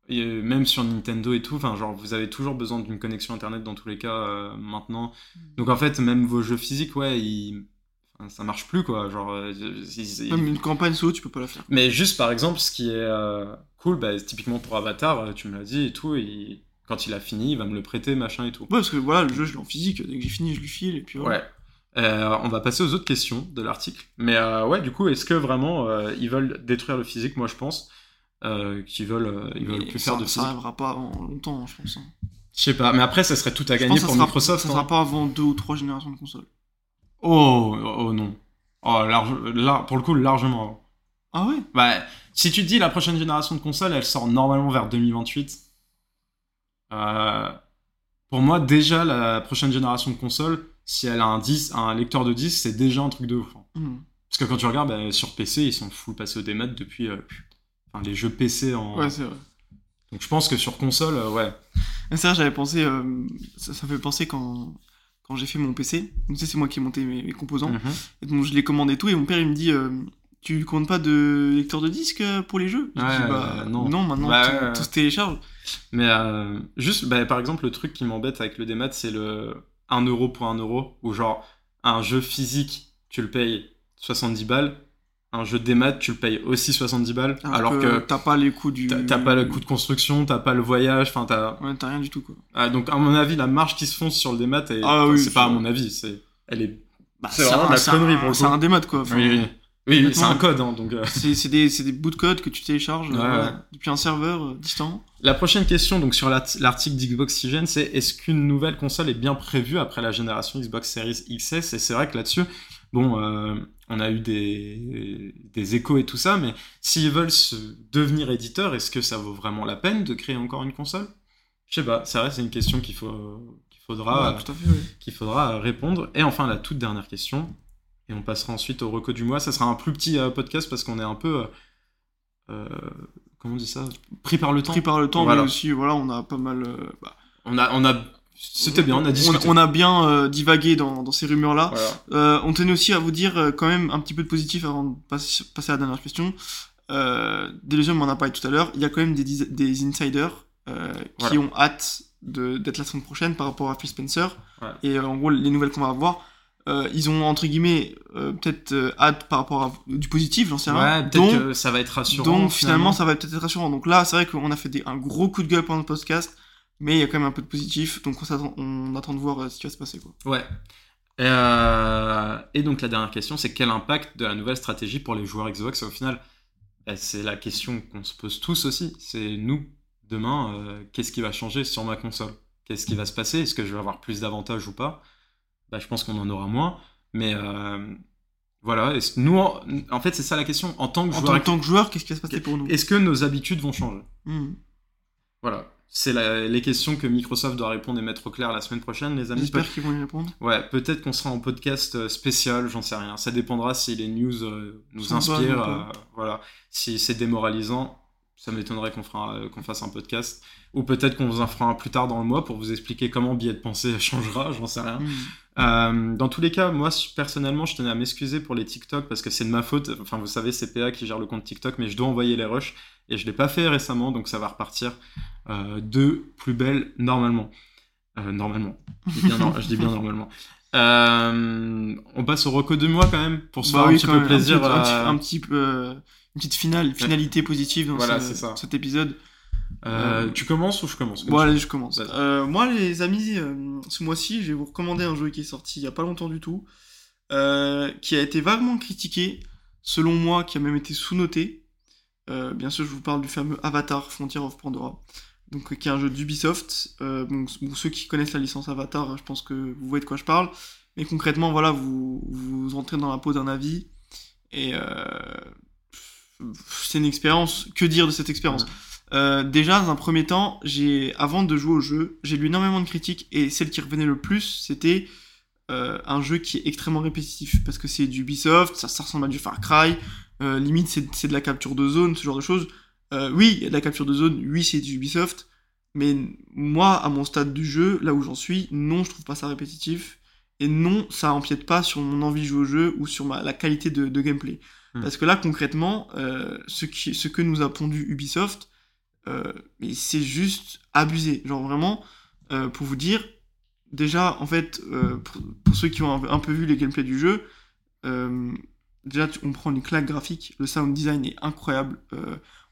et même sur Nintendo et tout, enfin, genre, vous avez toujours besoin d'une connexion internet dans tous les cas euh, maintenant. Donc en fait, même vos jeux physiques, ouais, ils, enfin, ça marche plus quoi. Genre, ils- ils- Même une campagne solo, tu peux pas la faire. mais juste par exemple, ce qui est euh, cool, bah, typiquement pour Avatar, tu me l'as dit et tout, il- quand il a fini, il va me le prêter, machin et tout. Ouais, parce que voilà, le jeu je l'ai en physique, dès que j'ai fini, je lui file, et puis voilà. Ouais. Euh, on va passer aux autres questions de l'article. Mais euh, ouais, du coup, est-ce que vraiment euh, ils veulent détruire le physique? Moi, je pense qu'ils veulent, ils veulent Mais plus ça, faire de ça physique. arrivera pas avant longtemps, hein, je pense. hein. Je sais pas. Mais après, ça serait tout à gagner pour ça sera- Microsoft. Ça hein. sera pas avant deux ou trois générations de consoles. Oh, oh, oh, non. Oh, large, lar- pour le coup, largement. avant. Ah ouais? Bah, si tu te dis la prochaine génération de consoles, elle sort normalement vers 2028. Euh, pour moi, déjà, la prochaine génération de consoles, si elle a un, 10, un lecteur de 10, c'est déjà un truc de ouf. hein. Hmm. Parce que quand tu regardes bah, sur PC, ils sont full passés au démat depuis euh, enfin, les jeux PC en. Ouais, c'est vrai. Donc je pense que sur console, euh, ouais. Ça, j'avais pensé, euh, ça, ça me fait penser quand, quand j'ai fait mon PC. Donc, tu sais, c'est moi qui ai monté mes, mes composants. Mhm. Et donc, je l'ai commandé et tout. Et mon père, il me dit, euh, tu comptes pas de lecteur de disque euh, pour les jeux? Je Ouais, dis, bah, euh, non. maintenant, Bah, tout, se télécharge. Mais euh, juste, bah, par exemple, le truc qui m'embête avec le démat, c'est le 1 euro pour 1 euro, où genre, un jeu physique, tu le payes 70 balles, un jeu démat, tu le payes aussi 70 balles, alors, que, t'as pas les coûts du. t'as pas le coût de construction, t'as pas le voyage, enfin t'as... Ouais, t'as rien du tout, quoi. Ah, donc à mon avis, la marge qui se fonce sur le démat, est... Ah oui, c'est pas à mon avis, c'est... Elle est... Bah, C'est vraiment de la connerie un- pour le C'est un démat, quoi. Enfin, Oui, oui, oui, c'est un code, hein, donc... euh. C'est des, bouts de code que tu télécharges euh, Ouais, voilà, ouais. depuis un serveur euh, distant. La prochaine question, donc sur l'art- l'article d'Xboxygène, c'est est-ce qu'une nouvelle console est bien prévue après la génération Xbox Series XS Et c'est vrai que là-dessus, bon, euh, on a eu des, des échos et tout ça, mais s'ils veulent se devenir éditeurs, est-ce que ça vaut vraiment la peine de créer encore une console? Je sais pas, c'est vrai, c'est une question qu'il faut, qu'il faudra, Ouais, tout à fait, ouais. qu'il faudra répondre. Et enfin, la toute dernière question, et on passera ensuite au reco du mois. Ça sera un plus petit euh, podcast parce qu'on est un peu. euh, comment on dit ça? Pris par le temps. Pris par le temps, Voilà. mais aussi, voilà, on a pas mal. euh, bah, On a, on a, c'était bien, on a discuté. On, a bien euh, divagué dans, dans ces rumeurs-là. Voilà. Euh, on tenait aussi à vous dire euh, quand même un petit peu de positif avant de passer, passer à la dernière question. Euh, Delusion m'en a parlé tout à l'heure. Il y a quand même des, insiders euh, qui ont hâte d'être la semaine prochaine par rapport à Phil Spencer. Et euh, en gros, les nouvelles qu'on va avoir, euh, ils ont entre guillemets euh, peut-être euh, hâte par rapport à du positif, j'en sais rien. Ouais, Donc- peut-être que ça va être rassurant. donc finalement, ça va peut-être être rassurant. Donc là, c'est vrai qu'on a fait des- un gros coup de gueule pendant le podcast, mais il y a quand même un peu de positif. Donc on, attend de voir ce qui va se passer. Quoi. Ouais. Et donc la dernière question, c'est quel impact de la nouvelle stratégie pour les joueurs Xbox au final? C'est la question qu'on se pose tous aussi. C'est nous, demain, qu'est-ce qui va changer sur ma console? Qu'est-ce qui va se passer? Est-ce que je vais avoir plus d'avantages ou pas? Bah, Je pense qu'on en aura moins. Mais euh, voilà, nous, en, en fait, c'est ça la question. En tant que En joueur, tant, tant que joueur, qu'est-ce qui va se passer pour nous? Est-ce que nos habitudes vont changer? Hmm. Voilà. C'est les questions que Microsoft doit répondre et mettre au clair la semaine prochaine, les amis. J'espère qu'ils vont y répondre. Ouais, peut-être qu'on sera en podcast euh, spécial, j'en sais rien. Ça dépendra si les news euh, nous inspirent. euh, voilà. Si c'est démoralisant, ça m'étonnerait qu'on euh, qu'on fasse un podcast. Ou peut-être qu'on vous en fera un plus tard dans le mois pour vous expliquer comment billet de pensée changera, j'en sais rien. Hmm. Euh, dans tous les cas, moi personnellement, je tenais à m'excuser pour les TikTok parce que c'est de ma faute. Enfin, vous savez, c'est PA qui gère le compte TikTok, mais je dois envoyer les rushs et je l'ai pas fait récemment, donc ça va repartir euh, de plus belle normalement. Euh, normalement. Je dis bien, nor- je dis bien normalement. On passe au reco de mois quand même pour se Bah faire oui, un petit peu même, plaisir. Un petit, un petit peu. Euh, une petite finale, finalité positive dans Voilà, ce- ça. cet épisode. euh, tu commences ou je commence Bon, allez, je commence. Euh, moi, les amis, euh, ce mois-ci, je vais vous recommander un jeu qui est sorti il y a pas longtemps du tout, euh, qui a été vaguement critiqué, selon moi, qui a même été sous-noté. Euh, bien sûr, je vous parle du fameux Avatar Frontier of Pandora, donc euh, qui est un jeu d'Ubisoft. Euh, bon, bon, ceux qui connaissent la licence Avatar, je pense que vous voyez de quoi je parle. Mais concrètement, voilà, vous vous entrez dans la peau d'un avis et euh, c'est une expérience. Que dire de cette expérience Euh, Déjà, dans un premier temps, j'ai avant de jouer au jeu, j'ai lu énormément de critiques et celle qui revenait le plus, c'était euh, un jeu qui est extrêmement répétitif parce que c'est du Ubisoft, ça, ça ressemble à du Far Cry, euh, limite c'est c'est de la capture de zone, ce genre de choses. Oui, il y a de la capture de zone, oui, c'est du Ubisoft, mais moi, à mon stade du jeu, là où j'en suis, non, je trouve pas ça répétitif. Et non, ça empiète pas sur mon envie de jouer au jeu ou sur ma, la qualité de, de gameplay. Hmm. Parce que là, concrètement, euh, ce, qui, ce que nous a pondu Ubisoft, euh, c'est juste abusé. Genre vraiment, euh, pour vous dire, déjà, en fait, euh, pour, pour ceux qui ont un, un peu vu les gameplays du jeu, euh, déjà, on prend une claque graphique, le sound design est incroyable.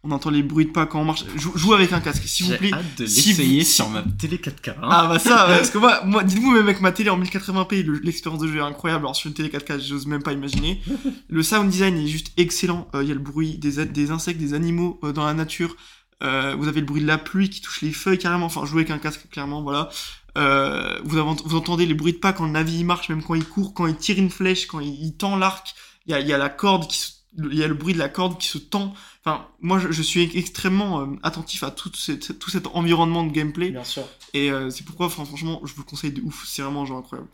On entend les bruits de pas quand on marche. Jou- Jouez avec un casque, s'il vous J'ai plaît. hâte de l'essayer vous- sur ma télé 4K. hein. Ah bah ça, parce que moi, moi dites-vous même avec ma télé en 1080p, le- l'expérience de jeu est incroyable. Alors sur une télé 4K, j'ose même pas imaginer. Le sound design est juste excellent. Euh, Il y a le bruit des, des insectes, des animaux euh, dans la nature. Euh, vous avez le bruit de la pluie qui touche les feuilles carrément. Enfin, jouer avec un casque clairement, voilà. Vous, avez- vous entendez les bruits de pas quand le navire marche, même quand il court, quand il tire une flèche, quand il, il tend l'arc. Il y a, il y a la corde qui se- il y a le bruit de la corde qui se tend. Enfin, moi, je, je suis extrêmement euh, attentif à tout, cette- tout cet environnement de gameplay. Bien sûr. Et euh, c'est pourquoi, fran- franchement, je vous le conseille de ouf. C'est vraiment un jeu incroyable.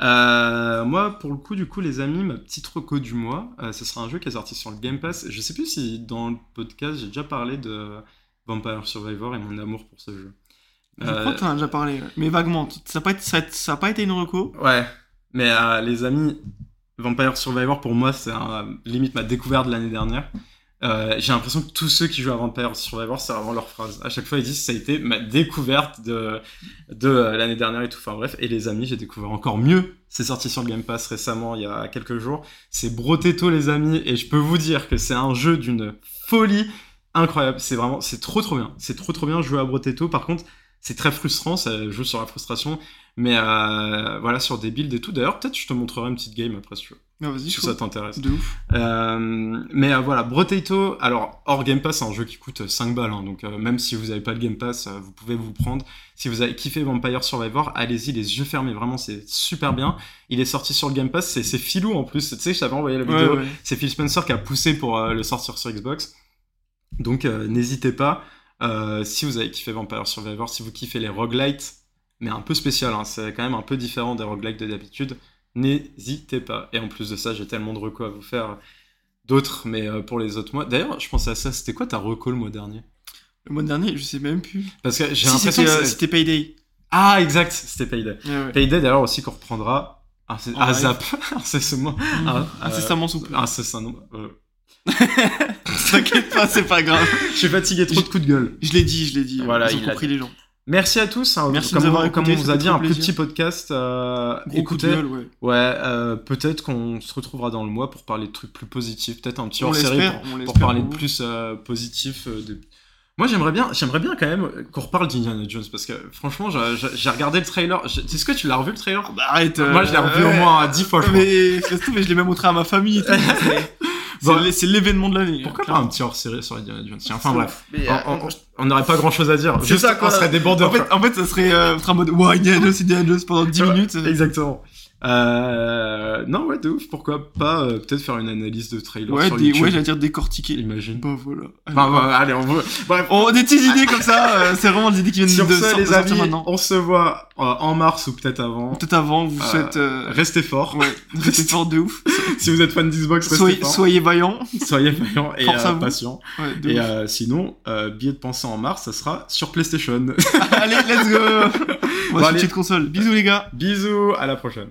Euh, moi, pour le coup, du coup, les amis, ma petite reco du mois, euh, ce sera un jeu qui est sorti sur le Game Pass. Je sais plus si dans le podcast j'ai déjà parlé de Vampire Survivor et mon amour pour ce jeu. Je crois que t'en as déjà parlé, mais vaguement. Ça n'a pas, été- ça, ça a pas été une reco. Ouais, mais euh, les amis, Vampire Survivor pour moi, c'est limite ma découverte de l'année dernière. Euh, J'ai l'impression que tous ceux qui jouent à Vampire Survivor, c'est vraiment leur phrase. À chaque fois, ils disent ça a été ma découverte de, de euh, l'année dernière et tout. Enfin bref, et les amis, j'ai découvert encore mieux. C'est sorti sur Game Pass récemment, il y a quelques jours. C'est Brotetto, les amis, et je peux vous dire que c'est un jeu d'une folie incroyable. C'est vraiment, c'est trop trop bien. C'est trop trop bien jouer à Brotetto. Par contre, c'est très frustrant, ça joue sur la frustration. Mais euh, voilà, sur des builds et tout. D'ailleurs, peut-être je te montrerai une petite game après si tu veux, Ah, vas-y, si ça t'intéresse. De ouf. Euh, mais euh, voilà, Brotato, alors hors Game Pass, c'est un jeu qui coûte 5 balles, hein, donc euh, même si vous n'avez pas le Game Pass, vous pouvez vous prendre. Si vous avez kiffé Vampire Survivor, allez-y les yeux fermés, vraiment c'est super bien. Il est sorti sur le Game Pass, c'est c'est filou en plus, tu sais, je t'avais envoyé la vidéo, ouais. c'est Phil Spencer qui a poussé pour le sortir sur Xbox. Donc n'hésitez pas, si vous avez kiffé Vampire Survivor, si vous kiffez les roguelites, mais un peu spécial, hein, c'est quand même un peu différent des roguelites de d'habitude, n'hésitez pas. Et en plus de ça, j'ai tellement de recos à vous faire d'autres, mais euh, pour les autres mois. D'ailleurs, je pensais à ça, c'était quoi ta reco le mois dernier? Le mois dernier, je sais même plus. Parce que j'ai Si, l'impression que euh, c'était Payday. Ah, exact, c'était Payday. Ouais, ouais. Payday d'ailleurs aussi qu'on reprendra à live. Zap, incessamment. Mhm. Ah, Incessamment sous peu. Incessamment. euh, T'inquiète pas, c'est pas grave. Je suis fatigué, trop de coups de gueule. Je l'ai dit, je l'ai dit. Voilà, Ils ont compris les gens. Merci à tous. hein, Merci de comme, nous avoir on- comme écoutés, on vous a dit, un plaisir. petit podcast. euh, écoutez, gueule, ouais. ouais, euh, peut-être qu'on se retrouvera dans le mois pour parler de trucs plus positifs. Peut-être un petit On hors-série l'espère, pour, parler de plus euh, positif. euh, de... Moi, j'aimerais bien, j'aimerais bien quand même qu'on reparle d'Indiana Jones parce que franchement, j'ai- regardé le trailer. Je- Est-ce que tu l'as revu le trailer? Bah, arrête. euh, Moi, je l'ai revu au moins dix fois, je. Mais ça se trouve, je l'ai même montré à ma famille. C'est- l'événement de l'année. Pourquoi pas un petit hors-série sur Indiana Jones Enfin bref. Mais, on- euh, on- on- on n'aurait pas grand-chose à dire. C'est ça, quoi. on serait des bandeurs. En fait, en fait, ça serait euh, en mode Wow, Indiana Jones, Indiana Jones pendant 10 Ouais, minutes. Exactement. Euh, non, ouais, de ouf. Pourquoi pas euh, peut-être faire une analyse de trailer Ouais, sur des, YouTube. ouais, j'allais dire décortiquer. Imagine. Bah voilà. Enfin, voilà, allez, on veut... Bref. Oh, des petites idées comme ça, euh, c'est vraiment des idées qui viennent Sur de, sor- les amis, maintenant. on se voit en mars ou peut-être avant. Peut-être avant, vous Euh, souhaite. euh, Restez forts. Ouais, restez fort de ouf. si vous êtes fan d'Xbox, restez Soyez, forts. soyez vaillants. Soyez vaillants et euh, patients. Ouais, Et euh, sinon, euh, billet de pensée en mars, ça sera sur PlayStation. Allez, let's go. On Bon, de console. Bisous les gars. Bisous, à la prochaine.